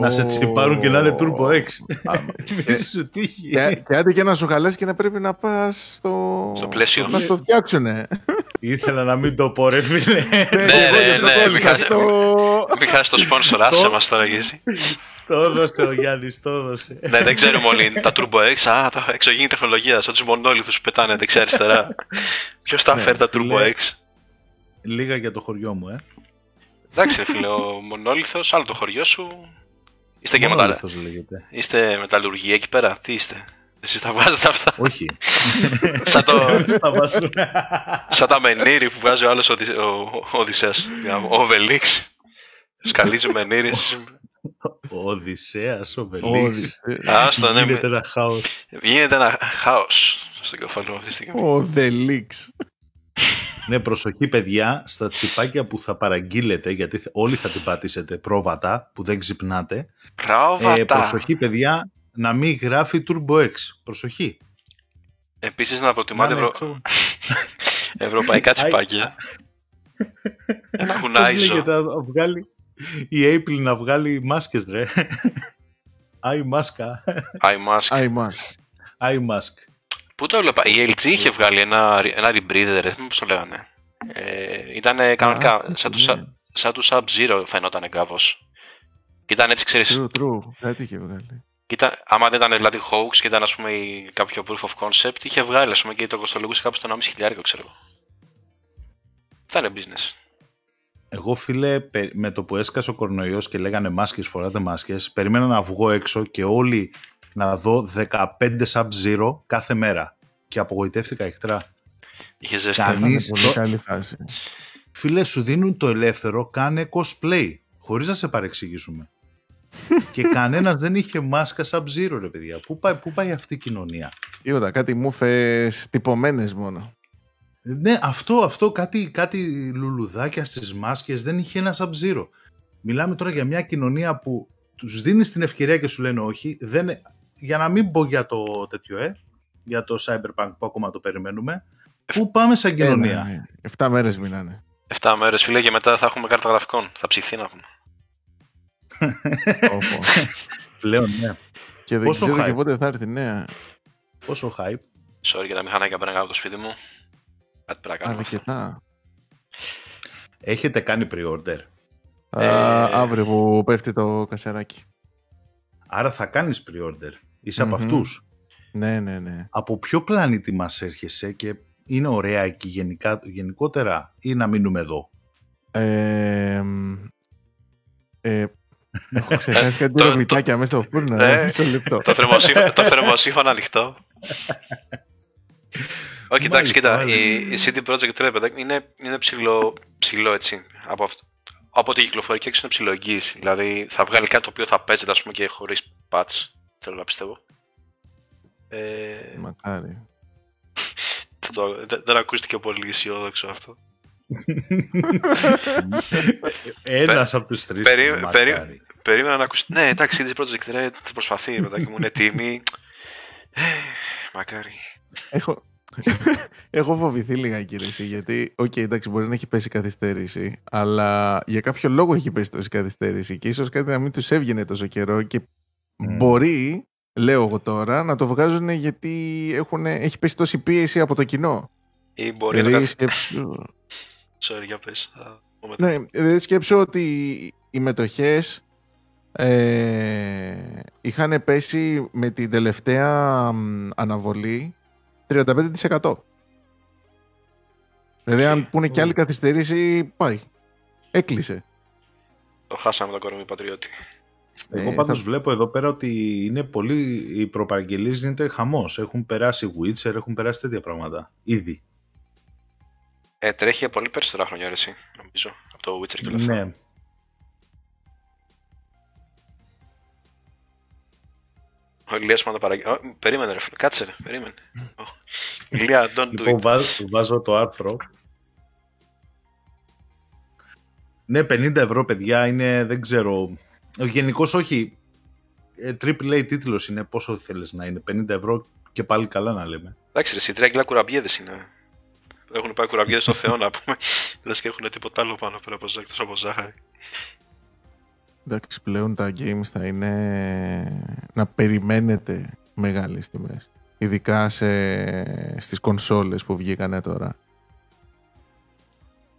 Να σε τσιπάρουν και να είναι Turbo X. Άμα. [laughs] Μη σου τύχει. και, και άντε και να σου χαλάσει και να πρέπει να πας στο... Στο πλαίσιο. Να στο φτιάξουνε. Ήθελα να μην το πω ρε φίλε. Ναι, ναι, ναι, μην χάσει- Το... Μην χάσει το sponsor, άσε μας τώρα Γέζη. το έδωσε ο Γιάννης, το έδωσε. ναι, δεν ξέρουμε όλοι τα Turbo X. Α, τα εξωγήινη τεχνολογία. Σαν τους μονόλιθου που πετάνε δεξιά-αριστερά. [laughs] Ποιος τα Ναι, φέρει τα Turbo λέει- X; Λίγα για το χωριό μου, ε. Εντάξει, ρε φίλε, ο μονόλιθο, άλλο το χωριό σου. Είστε και μετα... Μονόλιθος λέγεται. Είστε μεταλλουργοί εκεί πέρα; Τι είστε; Εσείς τα βγάζετε αυτά; Όχι. [laughs] Σαν το, Στα βάζουν. Σαν τα μενίρι που βγάζει ο άλλος ο, Οδυσ- ο, ο Οδυσσέας. Ο Οβελίξ. Σκαλίζει μενίρις. Ο Οδυσσέας, ο Όδη. Βελίξ. Άστο, ναι. Γίνεται ένα χάος. Γίνεται ένα χάος στο κεφάλι μου αυτή τη στιγμή. Ο Δελίξ. Ναι, προσοχή παιδιά στα τσιπάκια που θα παραγγείλετε, γιατί όλοι θα την πατήσετε πρόβατα που δεν ξυπνάτε. Ε, Πρόβατα. προσοχή παιδιά να μην γράφει Turbo X. Προσοχή. Επίσης να προτιμάτε Να είναι ευρω... έξω. [laughs] ευρωπαϊκά τσιπάκια. Ένα Πώς γουνάιζο. λέγεται να βγάλει η Apple να βγάλει μάσκες ρε. [laughs] Άι μάσκα. iMask. Άιμας. Άι μάσκ. Πού το έβλεπα; Η LG είχε βγάλει ένα, ένα rebreather, δεν θυμάμαι πώς το λέγανε. Ε, ήταν κανονικά, Α, σαν του, ναι. Sa- σαν του Sub-Zero φαινόταν κάπως. Και ήταν έτσι, ξέρεις, True, true. Κάτι είχε βγάλει. Και ήταν, άμα δεν ήταν δηλαδή hoax και ήταν ας πούμε η- κάποιο proof of concept, είχε βγάλει ας πούμε και το κοστολογούσε κάπου στο 1,5 χιλιάρικο ξέρω εγώ. Θα είναι business. Εγώ φίλε, πε- με το που έσκασε ο κορονοϊός και λέγανε μάσκες, φοράτε μάσκες, περίμενα να βγω έξω και όλοι να δω 15 sub-zero κάθε μέρα. Και απογοητεύτηκα εχθρά. Είχε ζέστη. Κανεί- Ήταν Εμείς πολύ το- καλή φάση. Φίλες, σου δίνουν το ελεύθερο, κάνε cosplay, χωρίς να σε παρεξηγήσουμε. [laughs] και κανένας δεν είχε μάσκα sub-zero, ρε παιδιά. Πού πάει, πού πάει αυτή η κοινωνία; Τίποτα, κάτι μούφες τυπωμένες μόνο. Ναι, αυτό, αυτό, κάτι, κάτι λουλουδάκια στις μάσκες, δεν είχε ένα sub-zero. Μιλάμε τώρα για μια κοινωνία που τους δίνεις την ευκαιρία και σου λένε όχι. Δεν, για να μην πω για το τέτοιο, ε, για το cyberpunk που ακόμα το περιμένουμε. Πού πάμε σαν κοινωνία; Ε, ναι, ναι. Εφτά μέρες μιλάνε. 7 μέρες φίλε και μετά θα έχουμε κάρτα γραφικών. Θα ψηθεί να πούμε. Όπο. [laughs] Πλέον, ναι. και δεν Πόσο ξέρω και hype; πότε θα έρθει νέα. Πόσο hype; Sorry για τα μηχανάκια που πέραν από το σπίτι μου. Κάτι πρέπει να κάνουμε. Αρκετά. Έχετε κάνει pre-order; Α, Ε, αύριο που πέφτει το κασεράκι. Άρα θα κάνεις pre-order. Είσαι από Μμμ. αυτούς. Ναι, ναι, ναι. Από ποιο πλανήτη μας έρχεσαι και είναι ωραία εκεί γενικά, γενικότερα ή να μείνουμε εδώ; Ε, μ, ε, έχω [laughs] ξεχάσει κάτι Το- ρομιτάκια μέσα στο φούρνο. Ε, Μισό λεπτό. το, θερμοσύφωνο, το θερμοσύφωνο ανοιχτό. Όχι, εντάξει, Μάλιστα, κοίτα, η, μάλιστα. η CD Projekt Red παιδάκι, είναι, είναι ψηλό, ψηλό έτσι. Από, αυτό, από ό,τι κυκλοφορεί και έξω είναι ψηλοεγγύηση. Δηλαδή θα βγάλει κάτι το οποίο θα παίζεται ας πούμε, και χωρίς patch. Θέλω να πιστεύω. Ε, Μακάρι. [laughs] θα το, δεν, δεν ακούστηκε πολύ αισιόδοξο αυτό. Ένας από τους τρεις. περί- μακάρι. περί- Περίμενα να ακούσει. Ναι, εντάξει, η CD Projekt Red προσπαθεί, παιδάκι μου, είναι τίμη. Ε, μακάρι. Έχω, [laughs] έχω φοβηθεί λίγα κύριε γιατί, οκ, εντάξει, μπορεί να έχει πέσει καθυστέρηση, αλλά για κάποιο λόγο έχει πέσει τόση καθυστέρηση και ίσως κάτι να μην τους έβγαινε τόσο καιρό και Μμ. μπορεί, λέω εγώ τώρα, να το βγάζουν γιατί έχουν, έχει πέσει τόση πίεση από το κοινό. Ή μπορεί να Δηλαδή, κάνει. σκέψου, [laughs] Sorry, για πες. θα πω μετά. ναι, δηλαδή σκέψου ότι οι μετοχές ε, είχαν πέσει με την τελευταία μ, αναβολή 35%. Δηλαδή, αν πούνε και άλλη καθυστερήσει, πάει. Έκλεισε. Το χάσαμε το κορμί πατριώτη. Εγώ Ε, πάντως θα- βλέπω εδώ πέρα ότι είναι πολύ. Οι προπαραγγελίες γίνεται χαμός. Έχουν περάσει Witcher, έχουν περάσει τέτοια πράγματα. Ήδη. Ε, τρέχει για πολύ περισσότερα χρόνια αρέσει, νομίζω, από το Witcher και όλα αυτά. Ναι. Ο Ηλίας μου το παραγγείλει. Ω, Περίμενε ρε φίλε, κάτσε ρε, περίμενε. Ω, Ηλία, don't do Λοιπόν, it. βάζω, βάζω το άρθρο. Ναι, 50 ευρώ, παιδιά, είναι, δεν ξέρω. Γενικώ όχι. Ε, triple A τίτλος είναι πόσο θέλεις να είναι. 50 ευρώ και πάλι καλά να λέμε. Εντάξει ρε, εσύ τρία κιλά κουραμπιέδες είναι. Έχουν πάει κουραμπιέδες στο Θεό να πούμε. Λες και έχουν τίποτα άλλο πάνω πέρα από, ζάχαρη, εκτός από ζάχαρη. Εντάξει, πλέον τα games θα είναι να περιμένετε μεγάλες τιμές. Ειδικά σε, στις κονσόλες που βγήκανε τώρα.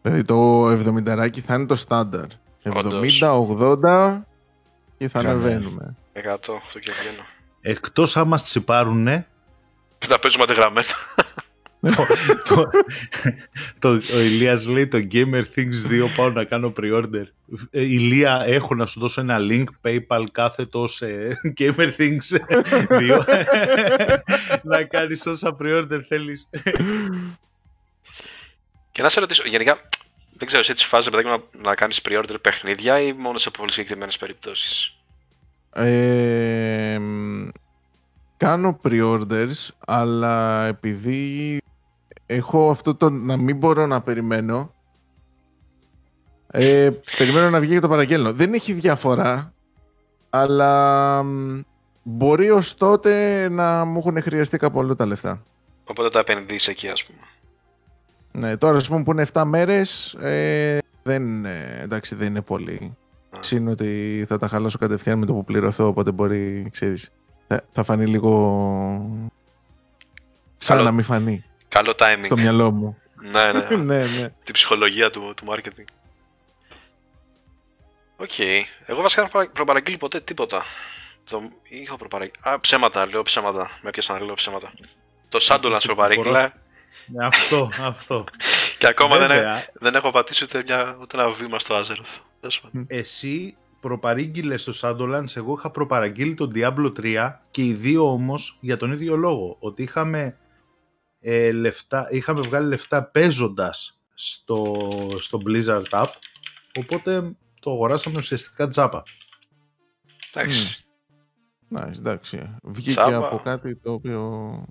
Δηλαδή το 70 θα είναι το στάνταρ. 70-80 και θα Καλά. ανεβαίνουμε. 100, αυτό και βγαίνω. Εκτός άμα μας τσιπάρουνε, Και τα παίζουμε αντεγραμμένα. [laughs] το, το, το, ο Ηλίας λέει το Gamer Things 2 πάω να κάνω pre-order. Ε, Ηλία, έχω να σου δώσω ένα link PayPal κάθετος ε, Gamer Things 2 να κάνεις όσα pre-order θέλεις. Και να σε ρωτήσω, γενικά, δεν ξέρω, σε έτσι φάση παιδάκι, να, να κάνεις pre-order παιχνίδια ή μόνο σε πολύ συγκεκριμένες περιπτώσεις; Ε, μ, κάνω pre-orders, αλλά επειδή έχω αυτό το να μην μπορώ να περιμένω, ε, περιμένω να βγει και το παραγγέλνω. Δεν έχει διαφορά, αλλά μ, μπορεί ως τότε να μου έχουν χρειαστεί κάπου αλλού τα λεφτά. Οπότε τα επενδύεις εκεί, ας πούμε. Ναι, τώρα ας πούμε που είναι 7 μέρες, ε, δεν, ε, εντάξει, δεν είναι πολύ. Α. Συν ότι θα τα χαλάσω κατευθείαν με το που πληρωθώ, οπότε μπορεί, ξέρεις, θα, θα φανεί λίγο σαν Καλό. να μην φανεί Καλό timing. στο μυαλό μου. ναι, ναι. [laughs] ναι, ναι. Την ψυχολογία του, του marketing. Οκ. Εγώ βασικά δεν έχω προπαραγγείλει ποτέ τίποτα. Το... Είχα προπαραγγείλει. Α, ψέματα, λέω ψέματα. Με έπιασαν να λέω ψέματα. Το Shadowlands προπαρήγγειλα Ναι, αυτό, αυτό. και ακόμα δεν, Βέβαια, δεν έχω πατήσει ούτε, μια, ούτε ένα βήμα στο Azeroth. Τέλος πάντων. εσύ προπαρήγγειλες το Shadowlands, εγώ είχα προπαραγγείλει τον Diablo 3 και οι δύο όμως για τον ίδιο λόγο, ότι είχαμε, ε, λεφτά, είχαμε βγάλει λεφτά παίζοντας στο, στο Blizzard App, οπότε το αγοράσαμε ουσιαστικά τζάπα. Εντάξει. Nice, εντάξει. Βγήκε Τσάπα. από κάτι το οποίο...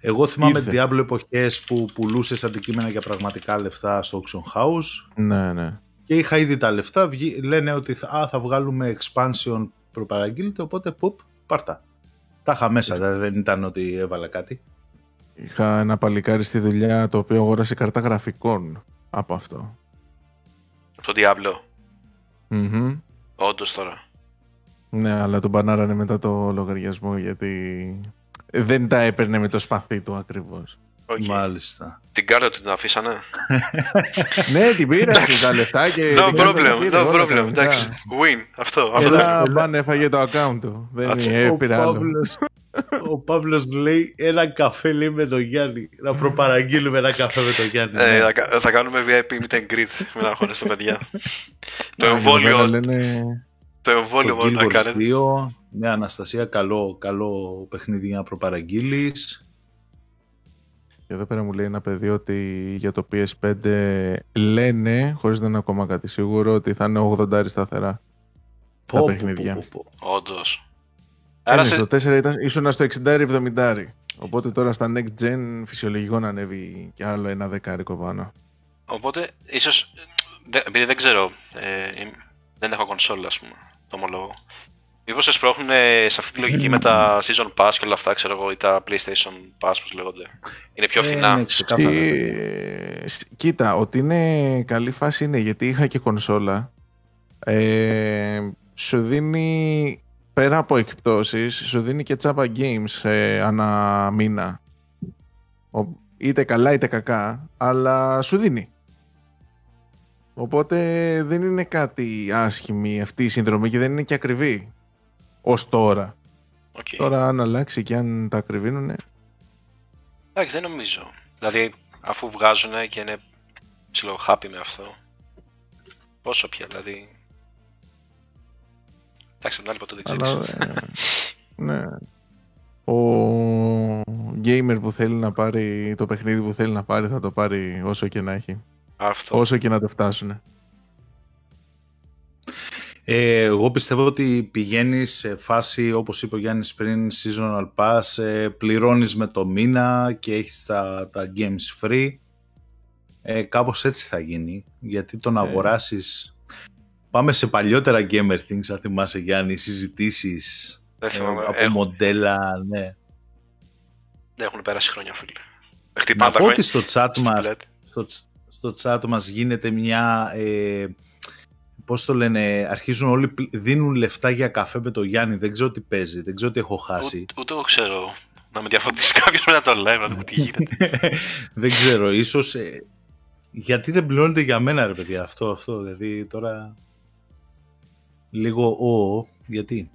Εγώ θυμάμαι Ήρθε. Diablo εποχές που πουλούσες αντικείμενα για πραγματικά λεφτά στο Auction House Ναι, ναι. και είχα ήδη τα λεφτά, βγει- λένε ότι θα, α, θα βγάλουμε expansion προπαραγγείλεται, οπότε πουπ, πάρτα. Τα είχα μέσα, δηλαδή δεν ήταν ότι έβαλα κάτι. Είχα ένα παλικάρι στη δουλειά το οποίο αγόρασε κάρτα γραφικών από αυτό. Το Diablo. Μμμ. Όντως τώρα. Ναι, αλλά τον μπανάρανε μετά το λογαριασμό γιατί δεν τα έπαιρνε με το σπαθί του ακριβώς. Οκ. Μάλιστα. Την κάρτα του την αφήσανε. [laughs] ναι, την πήρα τα λεφτά και. No την κάρτα τα problem, πήρε no όλα problem. κανονικά. Εντάξει. Win. Αυτό. αυτό Έλα, θέλω. μπαν έφαγε το account του. Δεν Κάτσε. έπειρα ο, άλλο. Παύλος, ο Παύλος λέει ένα καφέ λέει με τον Γιάννη. Να προπαραγγείλουμε ένα καφέ με τον Γιάννη. Ε, Ναι. θα, κα- θα κάνουμε VIP meet and greet με να χώνε στα παιδιά. [laughs] το Ναι, εμβόλιο, εδώ πέρα λένε, το εμβόλιο Το μόνο να Guild Wars κάνετε. 2. Ναι, Αναστασία, καλό, καλό παιχνίδι για να προπαραγγείλεις. και εδώ πέρα μου λέει ένα παιδί ότι για το PS5 λένε, χωρίς να είναι ακόμα κάτι σίγουρο, ότι θα είναι 80 σταθερά. Πω, πω, παιχνίδια. πω, πω, πω. Όντως. Άρα Άρα στο σε... 4 ήταν, ήσουν στο 60-70. Οπότε τώρα στα next gen φυσιολογικό να ανέβει και άλλο ένα δεκάρικο πάνω. Οπότε, ίσως. Επειδή δεν ξέρω. Ε, εμ- δεν έχω κονσόλα, ας πούμε. Το ομολογώ. Μήπως σε σπρώχνουν ε, σε αυτή τη λογική με τα season pass και όλα αυτά, ξέρω εγώ, ή τα PlayStation Pass, πώς λέγονται. Είναι πιο Ε, φθηνά. ναι, ξεκάθαρα. Ε, σ- κοίτα, ότι είναι καλή φάση είναι γιατί είχα και κονσόλα. Ε, σου δίνει πέρα από εκπτώσεις, σου δίνει και τζάμπα games ε, ανά μήνα. Ο- είτε καλά είτε κακά, αλλά σου δίνει. Οπότε δεν είναι κάτι άσχημη αυτή η συνδρομή και δεν είναι και ακριβή. Ως τώρα. Οκ. Τώρα αν αλλάξει και αν τα ακριβίνουνε. Εντάξει, δεν νομίζω. Δηλαδή, αφού βγάζουν και είναι ψηλό happy με αυτό. Πόσο πια, δηλαδή. Εντάξει, από την άλλη ποτέ δεν Αλλά, ξέρεις. ε, [laughs] ναι. Ο gamer που θέλει να πάρει το παιχνίδι που θέλει να πάρει θα το πάρει όσο και να έχει. Αυτό. Όσο και να το φτάσουν. Ε, εγώ πιστεύω ότι πηγαίνεις σε φάση, όπως είπε ο Γιάννης πριν, seasonal pass, ε, πληρώνεις με το μήνα και έχεις τα, τα games free. Ε, κάπως έτσι θα γίνει, γιατί τον Ε. αγοράσεις... Πάμε σε παλιότερα gamer things, αν θυμάσαι Γιάννη, συζητήσεις Δεν ε, θυμάμαι. από Έχουν, μοντέλα, ναι. έχουν περάσει χρόνια, φίλε. Να Χτυπάνε τα πω ότι χρόνια. στο chat στην μας, πλάτη. στο, στο chat μας γίνεται μια... Ε, πώς το λένε, αρχίζουν όλοι, πλ- δίνουν λεφτά για καφέ με το Γιάννη, δεν ξέρω τι παίζει, δεν ξέρω τι έχω χάσει. Ούτε, ούτε εγώ ξέρω να με διαφωτίσει κάποιος μετά το live να δούμε τι γίνεται. [laughs] δεν ξέρω, ίσως... ε, γιατί δεν πληρώνεται για μένα ρε παιδιά αυτό, αυτό, δηλαδή τώρα... Λίγο ο, γιατί;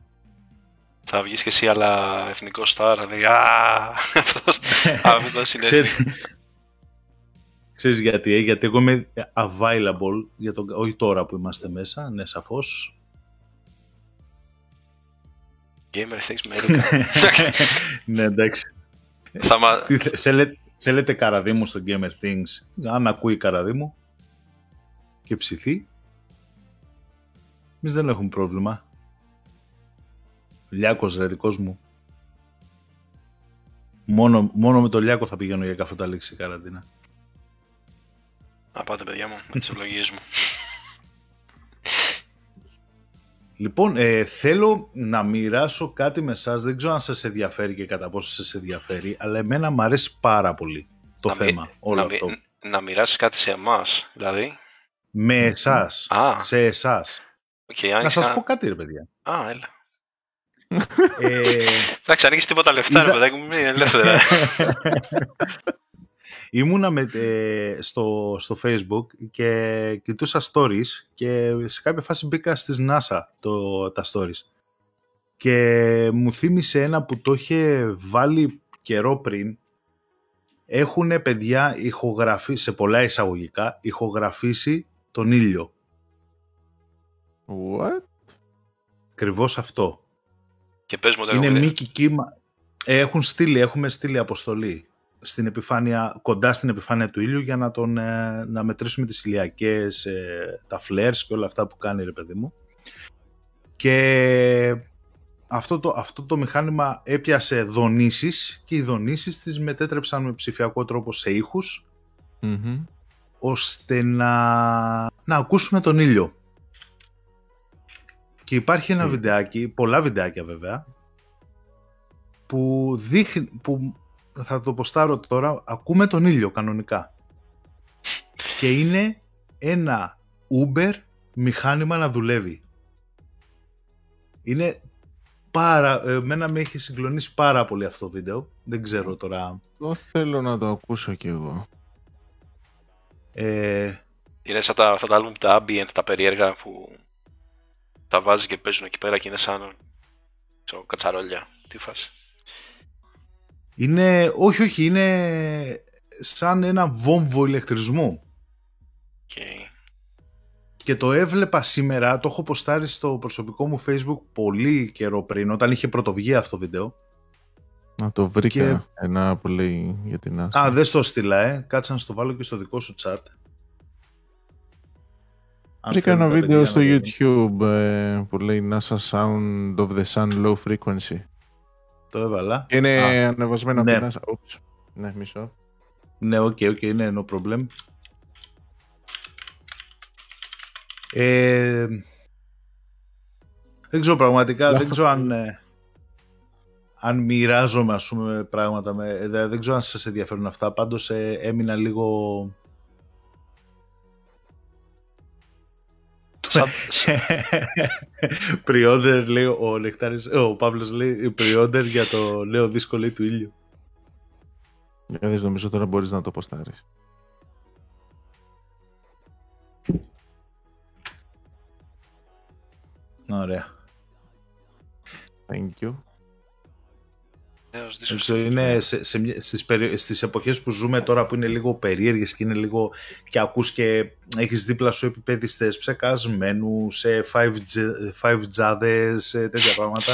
Θα βγεις και εσύ, αλλά εθνικός star. να λέει Α, αυτός. [laughs] Αυτό είναι. Ξέρεις, ξέρεις γιατί, ε, γιατί εγώ είμαι available, για τον, όχι τώρα που είμαστε μέσα, ναι σαφώς, Gamer Things America. [laughs] ναι, εντάξει. Θα μα... Τι, θε- θέλετε, θέλετε καραδίμου στο Gamer Things; Αν ακούει καραδίμου και ψηθεί, εμείς δεν έχουμε πρόβλημα. Λιάκος ρε δικός μου. Μόνο, μόνο με το Λιάκο θα πηγαίνω για καφέ τα λήξη καραντίνα. Να πάτε, παιδιά μου, με τις ευλογίες μου. Λοιπόν, ε, θέλω να μοιράσω κάτι με εσάς. Δεν ξέρω αν σας ενδιαφέρει και κατά πόσο σας ενδιαφέρει, αλλά εμένα μου αρέσει πάρα πολύ το Να μοι- θέμα, όλο να μοι- αυτό. Να μοιράσει κάτι σε εμάς, δηλαδή. Με εσάς, Α, σε εσάς. οκ, Να άνοιξε. σας ένα- πω κάτι ρε παιδιά. Α, έλα. ε, Εντάξει, ανοίγεις τίποτα λεφτά, ρε Είδα- παιδάκι μου, μην ελεύθερα. [laughs] ήμουνα με, ε, στο, στο facebook και κοιτούσα stories και σε κάποια φάση μπήκα στις NASA το, τα stories. Και μου θύμισε ένα που το είχε βάλει καιρό πριν. Έχουν παιδιά ηχογραφήσει σε πολλά εισαγωγικά ηχογραφήσει τον ήλιο. What? ακριβώς αυτό. Και πες μου, είναι δεν μήκη κύμα Ε, έχουν στείλει, έχουμε στείλει αποστολή στην επιφάνεια, κοντά στην επιφάνεια του ήλιου για να, τον, ε, να μετρήσουμε τις ηλιακές, ε, τα flares και όλα αυτά που κάνει ρε παιδί μου. Και αυτό το, αυτό το μηχάνημα έπιασε δονήσεις και οι δονήσεις τις μετέτρεψαν με ψηφιακό τρόπο σε ήχους Μμμ. ώστε να, να ακούσουμε τον ήλιο. Και υπάρχει ένα Mm. βιντεάκι, πολλά βιντεάκια βέβαια, που δείχνει, που θα το ποστάρω τώρα, ακούμε τον ήλιο κανονικά. Και είναι ένα Uber μηχάνημα να δουλεύει. Είναι πάρα, εμένα με έχει συγκλονίσει πάρα πολύ αυτό το βίντεο. Δεν ξέρω τώρα. Το θέλω να το ακούσω κι εγώ. Ε, Είναι σαν τα, αυτά τα album, τα ambient, τα περίεργα που τα βάζεις και παίζουν εκεί πέρα και είναι σαν ξέρω, κατσαρόλια. Τι φάση. Είναι, όχι, όχι, είναι σαν ένα βόμβο ηλεκτρισμού. Και... Και το έβλεπα σήμερα, το έχω ποστάρει στο προσωπικό μου facebook πολύ καιρό πριν, όταν είχε πρωτοβγεί αυτό το βίντεο. Να το βρήκα Και- ένα που λέει για την NASA. Α, δεν στο στείλα, ε. Κάτσε να στο βάλω και στο δικό σου chat. Αν Βρήκα θέλουν ένα τα βίντεο παιδιά στο να δουν. YouTube ε, που λέει NASA Sound of the Sun Low Frequency. Το έβαλα. Και είναι Α, ανεβασμένο ναι. από την NASA. Oops. Ναι, μισό. Ναι, οκ, οκ, ναι, no problem. Ε, δεν ξέρω πραγματικά, δεν Λάθος. ξέρω αν, ε, αν μοιράζομαι ας πούμε πράγματα, με, ε, δε- δεν ξέρω αν σας ενδιαφέρουν αυτά, πάντως ε, έμεινα λίγο... Σαν, σαν- Pre-order λέει ο Νεκτάρης, ε, ο Παύλος λέει pre-order για το νέο δίσκο λέει του ήλιου. Για δεις, νομίζω τώρα μπορείς να το ποστάρεις. Ωραία. Thank you. Νέος Δεν δίσκος. ξέρω, είναι σε, σε, μια- στις, περι- στις εποχές που ζούμε τώρα που είναι λίγο περίεργες και είναι λίγο και ακούς και έχεις δίπλα σου επιπέδιστες ψεκασμένους σε 5G, 5G σε τέτοια πράγματα.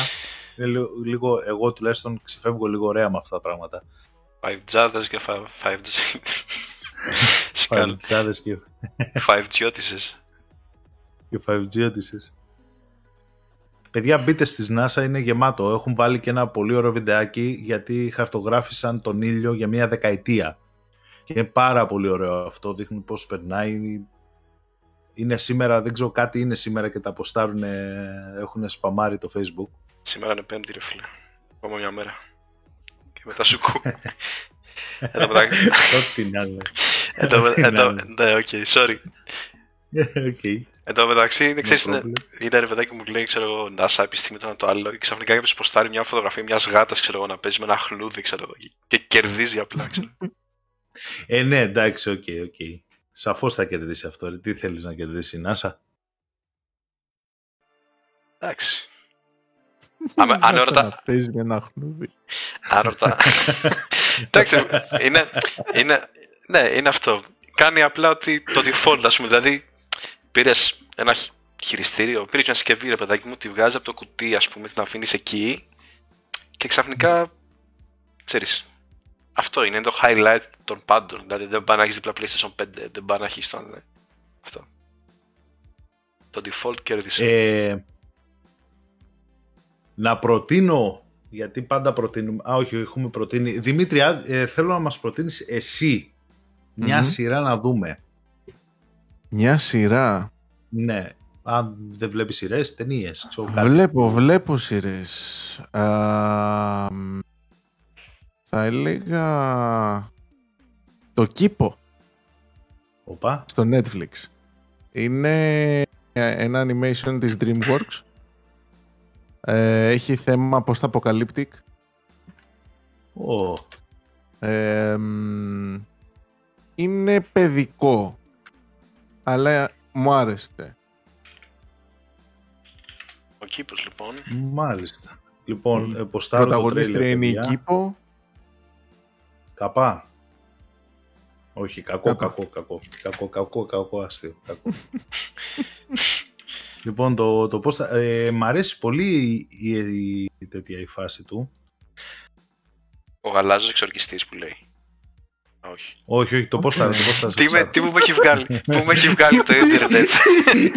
Είναι λίγο, λίγο, εγώ τουλάχιστον ξεφεύγω λίγο ωραία με αυτά τα πράγματα. Five τζάδες και five, five, Σκάλ, 5G και, five τζιώτισες. Και 5G ότισες. Παιδιά μπείτε στις NASA είναι γεμάτο. Έχουν βάλει και ένα πολύ ωραίο βιντεάκι γιατί χαρτογράφησαν τον ήλιο για μια δεκαετία. Και είναι πάρα πολύ ωραίο αυτό. Δείχνει πώς περνάει. Είναι σήμερα, δεν ξέρω κάτι είναι σήμερα και τα ποστάρουν, έχουν σπαμάρει το facebook. Σήμερα είναι πέμπτη ρε φίλε. Ακόμα μια μέρα. Και μετά Σου Κου. Εν τω μεταξύ- Ό,τι να είναι. εν τω με- Ό,τι εν να τω- είναι. Ναι, οκ, sorry. [laughs] Οκ. Εν τω μεταξύ, είναι, No ξέρεις, είναι, problem. είναι ρε παιδάκι που μου λέει, ξέρω εγώ, NASA, επιστήμη, το ένα το άλλο. Και ξαφνικά κάποιος ποστάρει μια φωτογραφία μιας γάτας, ξέρω εγώ, να παίζει με ένα χνούδι, ξέρω εγώ. Και κερδίζει απλά, ξέρω. [laughs] Ε, ναι, εντάξει, οκ, οκ. Σαφώς θα κερδίσει αυτό. ρε. Τι θέλεις να κερδίσει η NASA; Εντάξει. Άμα- [laughs] αν ρωτά- Να παίζει με ένα χνούδι. Αν ρωτά. [laughs] Εντάξει, είναι, είναι, ναι, είναι αυτό. Κάνει απλά ότι το default, ας πούμε. Δηλαδή, πήρες ένα χ- χειριστήριο, πήρες μια συσκευή, ρε παιδάκι μου, τη βγάζεις από το κουτί, ας πούμε, την αφήνεις εκεί και ξαφνικά. ξέρεις, αυτό είναι, είναι το highlight των πάντων. Δηλαδή, δεν πάει να έχεις διπλά PlayStation 5, δεν πάει να έχεις τον. ναι. Αυτό. Το default κέρδισε. Ε, να προτείνω, γιατί πάντα προτείνουμε, α όχι, έχουμε προτείνει. Δημήτρια, ε, θέλω να μας προτείνεις εσύ μια Μμμ. σειρά να δούμε. Μια σειρά. Ναι, αν δεν βλέπεις σειρές, ταινίες, ξέρω κάτι. Βλέπω, βλέπω σειρές. Α, μ, θα έλεγα το κήπο Οπα. στο Netflix. Είναι ένα animation της DreamWorks. Ε, έχει θέμα post-apocalyptic. Ω, Ε, μ, είναι παιδικό. Αλλά μου άρεσε. Ο κήπος λοιπόν. μάλιστα. Λοιπόν, ε, ποστάρω το Πρωταγωνίστρια τρέιλερ, είναι η παιδιά. Κήπο. Καπά. Όχι, κακό, Καπά. κακό, κακό, κακό, κακό, κακό, αστείο, κακό. [laughs] λοιπόν, το, το πώς θα... Ε, μ' αρέσει πολύ η, η, η τέτοια η φάση του. Ο γαλάζος εξορκιστής που λέει. Όχι. Όχι, όχι, το πώς θα... Το πώς θα Τι, με, τι μου έχει βγάλει, πού μου έχει βγάλει το ίντερνετ.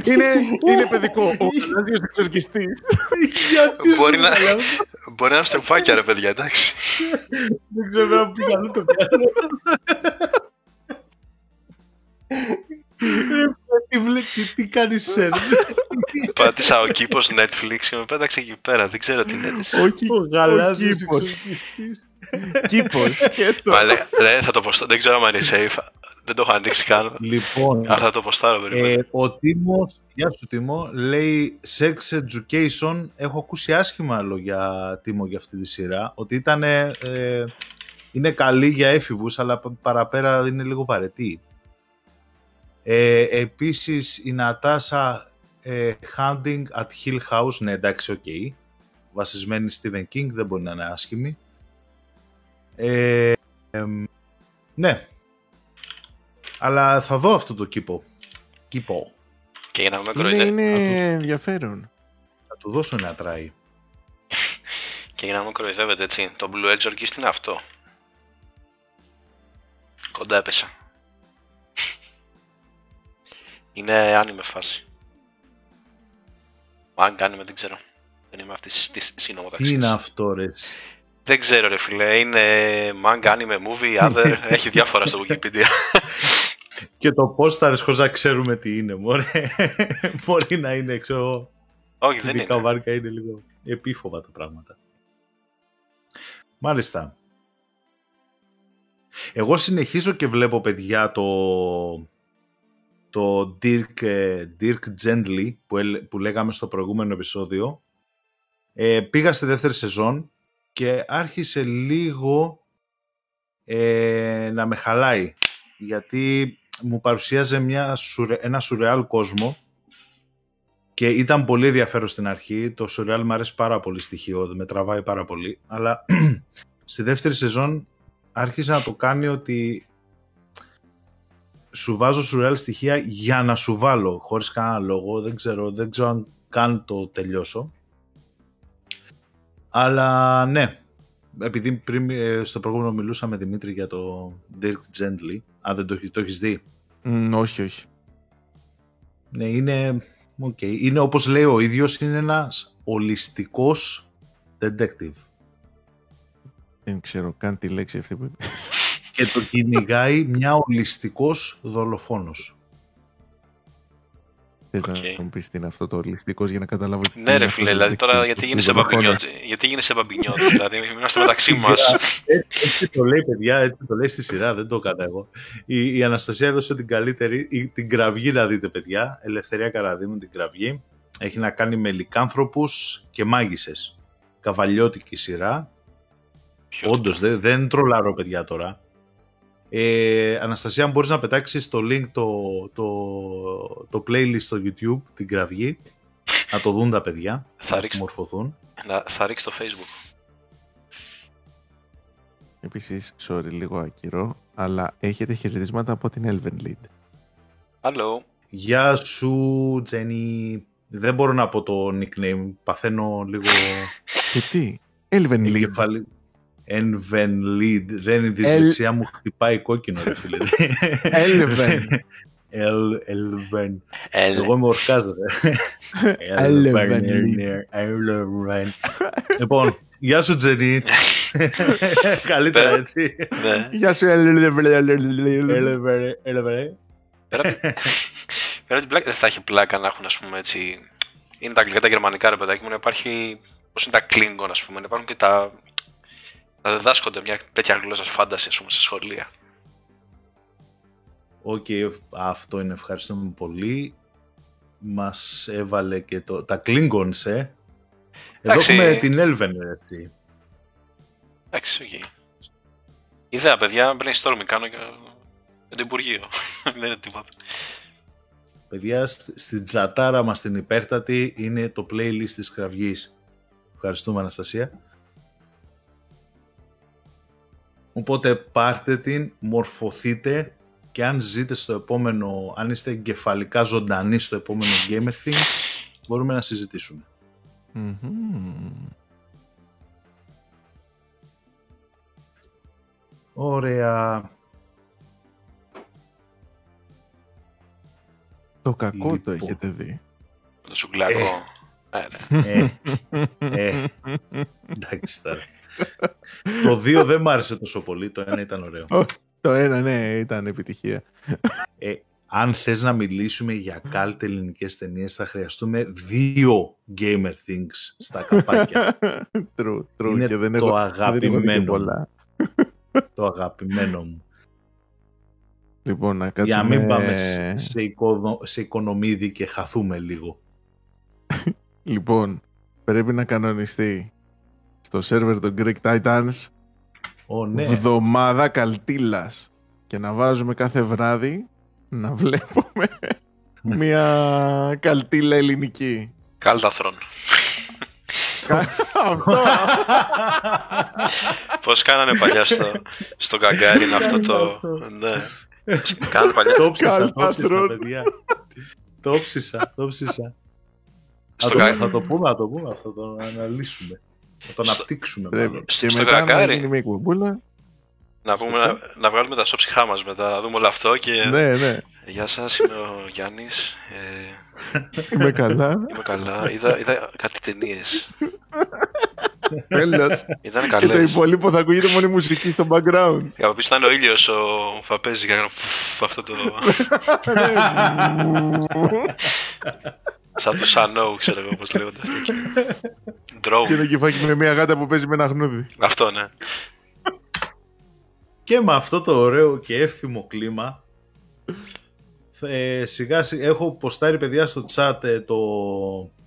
είναι, είναι παιδικό. Ο Γαλάζιος εξορκιστής. Γιατί Μπορεί σου να- λέω, Μπορεί να είναι στροφάκια ρε παιδιά, εντάξει. Δεν ξέρω αν πήγα αλλού το κάνω. Ε, Τι, βλέ- τι, τι κάνεις search. Πάτησα ο κήπος Netflix και με πέταξε εκεί πέρα, δεν ξέρω τι είναι. Όχι, Ο γαλάζιος κήπος. Εξορκιστής. Κήπος. σκέτο. Μα λέει, ρε, θα το ποστάρω, δεν ξέρω αν είναι safe. Δεν το έχω ανοίξει καν. Λοιπόν, Αλλά θα το ποστάρω, περιμένω. Ε, ο Τίμος, γεια σου Τίμο, λέει Sex Education. Έχω ακούσει άσχημα λόγια Τίμο για αυτή τη σειρά. Ότι ήταν, ε, είναι καλή για έφηβους, αλλά π- παραπέρα είναι λίγο βαρετή. Ε, επίσης η Νατάσα ε, Haunting at Hill House, ναι εντάξει, οκ. Βασισμένη Stephen King, δεν μπορεί να είναι άσχημη. Ε, εμ, ναι. Αλλά θα δω αυτό το κήπο. Κήπο. Και για να με Είναι, κοροϊδεύετε, είναι ενδιαφέρον. Θα του δώσω ένα try. [laughs] και για να με κοροϊδεύετε έτσι, το Blue Edge Orchid είναι αυτό; Κοντά έπεσα. [laughs] Είναι άνιμε φάση. Αν κάνουμε δεν ξέρω. Δεν είμαι αυτής της Τι συνομοταξίας. είναι αυτό ρε. Εσύ; Δεν ξέρω ρε φίλε, είναι manga, anime, movie, other, [laughs] έχει διάφορα στο Wikipedia. Και το πώς θα χωρίς να ξέρουμε τι είναι, μωρέ. Μπορεί να είναι, ξέρω, Όχι, δεν ειδικά είναι. βάρκα είναι λίγο επίφοβα τα πράγματα. Μάλιστα. Εγώ συνεχίζω και βλέπω, παιδιά, το, το Dirk, ε, Dirk Gently που, ελ- που λέγαμε στο προηγούμενο επεισόδιο. Ε, πήγα στη δεύτερη σεζόν και άρχισε λίγο ε, να με χαλάει γιατί μου παρουσίαζε μια, σουρε- ένα σουρεάλ κόσμο και ήταν πολύ ενδιαφέρον στην αρχή. Το σουρεάλ μου αρέσει πάρα πολύ στοιχείο, με τραβάει πάρα πολύ. Αλλά [clears throat] στη δεύτερη σεζόν άρχισε να το κάνει ότι σου βάζω σουρεάλ στοιχεία για να σου βάλω, χωρίς κανένα λόγο, δεν ξέρω, δεν ξέρω αν καν το τελειώσω. Αλλά ναι, επειδή πριν ε, στο προηγούμενο μιλούσαμε Δημήτρη για το Dirk Gently, αν δεν το, το έχεις δει; όχι, όχι. Ναι, είναι, okay. είναι όπως λέει ο ίδιος, είναι ένας ολιστικός detective. Δεν ξέρω καν τη λέξη αυτή που είπες. Και το κυνηγάει [laughs] μια ολιστικός δολοφόνος. Θες okay. να μου πεις τι είναι αυτό το ολιστικό για να καταλάβω Ναι ρε φίλε, δηλαδή τώρα γιατί γίνεσαι μπαμπινιώτη, γιατί γίνεσαι μπαμπινιώτη, δηλαδή είμαστε μεταξύ [laughs] μας. Έτσι το λέει παιδιά, έτσι το λέει στη σειρά, δεν το έκανα εγώ. Η, η Αναστασία έδωσε την καλύτερη, την κραυγή να δείτε παιδιά, Ελευθερία Καραδίμου την κραυγή. Έχει να κάνει με λικάνθρωπους και μάγισσες. Καβαλιώτικη σειρά. Όντως, δεν, δεν τρολάρω παιδιά τώρα. Ε, Αναστασία, αν μπορείς να πετάξεις το link το, το, το playlist στο YouTube, την κραυγή, να το δουν τα παιδιά, θα ρίξει, μορφωθούν. Να, θα ρίξει το Facebook. Επίσης, sorry, λίγο ακυρό, αλλά έχετε χαιρετίσματα από την Elven Lead. Hello. Γεια σου, Τζένι. Δεν μπορώ να πω το nickname, παθαίνω λίγο... Και τι, Elven [laughs] Lead. Elven Lead. Δεν είναι η δυσλεξία μου χτυπάει κόκκινο, ρε φίλε. Elven. Elven. Εγώ είμαι ορκάς, ρε. Elven. Elven. Λοιπόν, γεια σου Τζενί. Καλύτερα έτσι. Γεια σου Elven. Πέρα την πλάκα δεν θα έχει πλάκα να έχουν, ας πούμε, έτσι... Είναι τα αγγλικά, τα γερμανικά, ρε παιδάκι μου, να υπάρχει... Πώς είναι τα Klingon, ας πούμε, να υπάρχουν και τα να διδάσκονται μια τέτοια γλώσσα fantasy, ας πούμε, σε σχολεία. Οκ, okay, αυτό είναι ευχαριστούμε πολύ. Μας έβαλε και το... τα Klingons, ε. Εδώ έχουμε την Elven, έτσι. Εντάξει, οκ. Okay. Ιδέα, παιδιά, brainstorming κάνω για το Υπουργείο. [laughs] Δεν είναι τίποτα. Παιδιά, στην τζατάρα μας την υπέρτατη είναι το playlist της κραυγής. Ευχαριστούμε, Αναστασία. Οπότε πάρτε την, μορφωθείτε και αν ζείτε στο επόμενο, αν είστε εγκεφαλικά ζωντανοί στο επόμενο Gamer Things, μπορούμε να συζητησουμε Ωραία. Το κακό το λοιπόν. έχετε δει. Το σουκλακό. Ε, ε, ε, εντάξει τώρα το 2 δεν μ' άρεσε τόσο πολύ, το 1 ήταν ωραίο. το 1 ναι, ήταν επιτυχία. Ε, αν θες να μιλήσουμε για κάλτε ελληνικές ταινίες, θα χρειαστούμε δύο Gamer Things στα καπάκια. [laughs] true, true. Είναι και δεν το έχω, αγαπημένο πολλά. [laughs] το αγαπημένο μου. Λοιπόν, να κάτσουμε... Για να μην πάμε σε, οικονο... σε οικονομίδι και χαθούμε λίγο. λοιπόν, πρέπει να κανονιστεί στο σερβερ των Greek Titans oh, ναι. βδομάδα καλτήλας και να βάζουμε κάθε βράδυ να βλέπουμε [laughs] μια καλτήλα ελληνική. Κάλταθρον. Αυτό. [laughs] Πώς κάνανε παλιά στο, στο Γκαγκάριν αυτό το... ναι. Κάνανε παλιά... Το ψήσα, το ψήσα, παιδιά. Το ψήσα, το ψήσα. Θα το πούμε, θα το πούμε αυτό, το αναλύσουμε. Να το αναπτύξουμε. Στο, και μετά να γίνει μια κουμπούλα. Να, πούμε, να, να, βγάλουμε τα σόψιχά μας μετά, να δούμε όλο αυτό και... Ναι, ναι. Γεια σας, είμαι ο Γιάννης. Ε... Είμαι καλά. Είμαι καλά. Είδα, είδα κάτι ταινίες. Τέλος. Ήταν καλές. Και το υπόλοιπο θα ακούγεται μόνο η μουσική στο background. Για να πεις ήταν ο ήλιος ο θα παίζει για αυτό το... [laughs] Σαν το Σανόου, ξέρω εγώ πώς λέγονται αυτοί. Drone. Και ένα κεφάκι με μια γάτα που παίζει με ένα χνούδι. Αυτό, ναι. Και με αυτό το ωραίο και εύθυμο κλίμα ε, σιγά σιγά έχω ποστάρει παιδιά στο chat ε, το,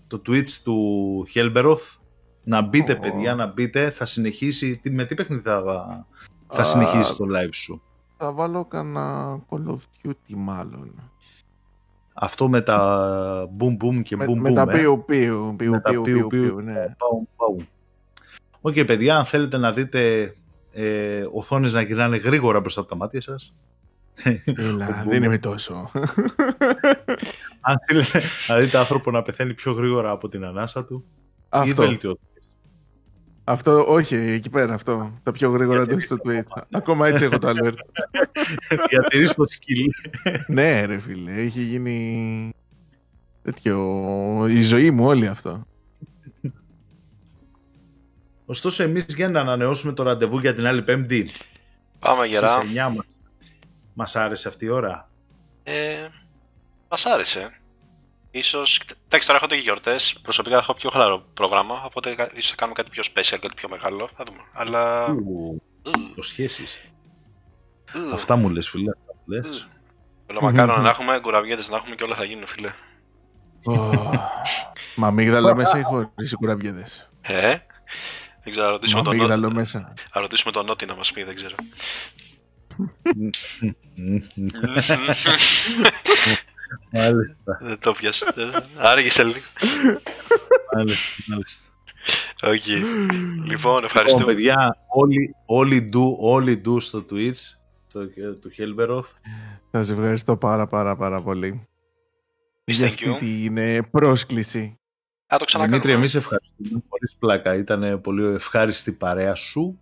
το Twitch του Helberoth να μπείτε παιδιά να μπείτε θα συνεχίσει με τι παιχνίδι θα, θα συνεχίσει το live σου; θα βάλω κανένα Call of Duty μάλλον αυτό με τα boom boom και boom boom. Με τα πιου πιου, πιου πιου, πιου, ναι. Οκ, παιδιά, αν θέλετε να δείτε ε, οθόνες να γυρνάνε γρήγορα μπροστά από τα μάτια σας. Έλα, δεν είμαι τόσο. Αν θέλετε να δείτε άνθρωπο να πεθαίνει πιο γρήγορα από την ανάσα του, ή Αυτό, βελτιωτές. Αυτό, όχι, εκεί πέρα αυτό. Τα πιο γρήγορα το στο tweet. Ακόμα έτσι έχω το alert. [laughs] Διατηρείς το σκυλί. [laughs] ναι, ρε φίλε, έχει γίνει τέτοιο, η ζωή μου όλη αυτό. Ωστόσο, εμείς για να ανανεώσουμε το ραντεβού για την άλλη Πέμπτη, Πάμε στις γερά. 9 μας. Μας άρεσε αυτή η ώρα; Ε, μας άρεσε. Ίσως, εντάξει τώρα έχω και γιορτές, προσωπικά έχω πιο χαλαρό πρόγραμμα, οπότε κα- ίσως θα κάνουμε κάτι πιο special, κάτι πιο μεγάλο, θα δούμε. Αλλά... Ου, Ου, Προσχέσεις. ου, Αυτά μου λες, φίλε. αυτά μου λες. Θέλω μακάρονα να έχουμε, κουραβιέτες να έχουμε και όλα θα γίνουν, φίλε. Μα αμύγδαλο μέσα ή χωρίς οι κουραμπιέδες. Ε, δεν ξέρω, να Μα ρωτήσουμε τον, αμύγδαλο Νότι, μέσα. να ρωτήσουμε τον Νότι να μας πει, δεν ξέρω. Μάλιστα, δεν το πιάσε. Άργησε λίγο. μάλιστα, μάλιστα. Οκ. Λοιπόν, Λοιπόν, ευχαριστούμε. παιδιά, όλοι, όλοι, do, όλοι do στο Twitch στο, του Helberoth. Σας ευχαριστώ πάρα πάρα πάρα πολύ. Εμείς Για thank αυτή you. την ε, πρόσκληση. Α, το ξανακάνουμε. Δημήτρη, εμείς ευχαριστούμε. Χωρίς πλάκα. Ήταν πολύ ευχάριστη η παρέα σου.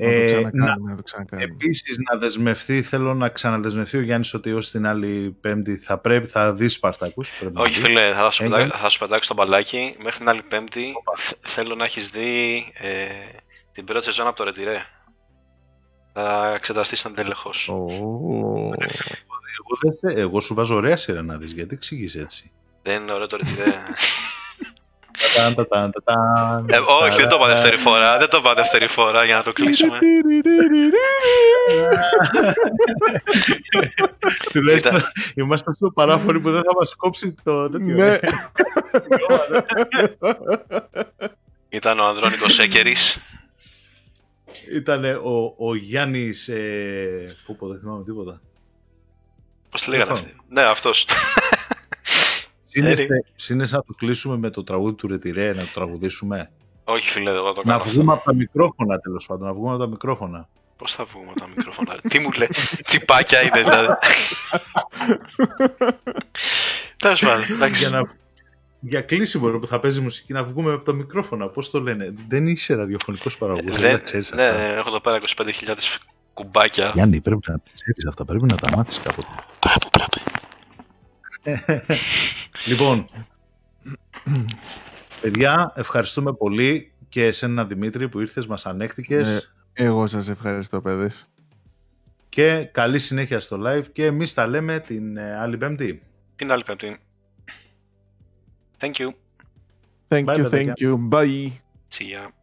Να το Ε, να, ξανακάνουμε, να το ξανακάνουμε. επίσης να δεσμευτεί, θέλω να ξαναδεσμευτεί ο Γιάννης ότι ως την άλλη πέμπτη θα πρέπει, θα δει Σπαρτάκους. Πρέπει να Όχι, δει. φίλε, θα σου, Έκανε. πετά, θα σου πετάξω το μπαλάκι. Μέχρι την άλλη Πέμπτη θ- θέλω να έχεις δει ε, την πρώτη σεζόν από το Ρετυρέ. Θα εξεταστείς σαν τελεχώ. Ω. Εγώ, δεν θε- εγώ σου βάζω ωραία σειρά να δεις, γιατί εξηγείς έτσι. Δεν είναι ωραίο το Ρετυρέ. [laughs] όχι, δεν το είπα τα, δεύτερη φορά. Δεν το είπα δεύτερη φορά για να το κλείσουμε. Τουλάχιστον Κοίτα. είμαστε τόσο παράφοροι που δεν θα μας κόψει το τέτοιο. Ναι. Ήταν ο Ανδρώνικος Έκερης. Ήταν ο, ο Γιάννης, ε, που πω, δεν θυμάμαι τίποτα. Πώς τη λέγανε Αυτό. αυτοί; Ναι, αυτός. [laughs] Σύνεστε, Έρη. σύνεστε να το κλείσουμε με το τραγούδι του Ρετυρέ, να το τραγουδήσουμε. όχι, φίλε, εγώ το Να κάνω. βγούμε από τα μικρόφωνα τέλος πάντων, να βγούμε από τα μικρόφωνα. Πώς θα βγούμε τα μικρόφωνα. Τι μου λέει. Τσιπάκια είναι δηλαδή. Τέλος πάντων, εντάξει. για, να, για κλείσιμο ρε, που θα παίζει μουσική να βγούμε από τα μικρόφωνα. Πώς το λένε; Δεν είσαι ραδιοφωνικός παραγωγός. δεν τα Δεν, ξέρεις ναι, αυτά. έχω εδώ πέρα 25.000 κουμπάκια. Γιάννη, πρέπει να τα ξέρεις αυτά. Πρέπει να τα μάθεις κάποτε. Πρέπει, πρέπει. [laughs] Λοιπόν, παιδιά, ευχαριστούμε πολύ και εσένα Δημήτρη που ήρθες, μας ανέχτηκες Ε, Εγώ σας ευχαριστώ, παιδες. και καλή συνέχεια στο live και εμείς τα λέμε την ε, άλλη πέμπτη. Την άλλη πέμπτη. Thank you. Thank Bye, you, παιδάκια. thank you. Bye. See ya.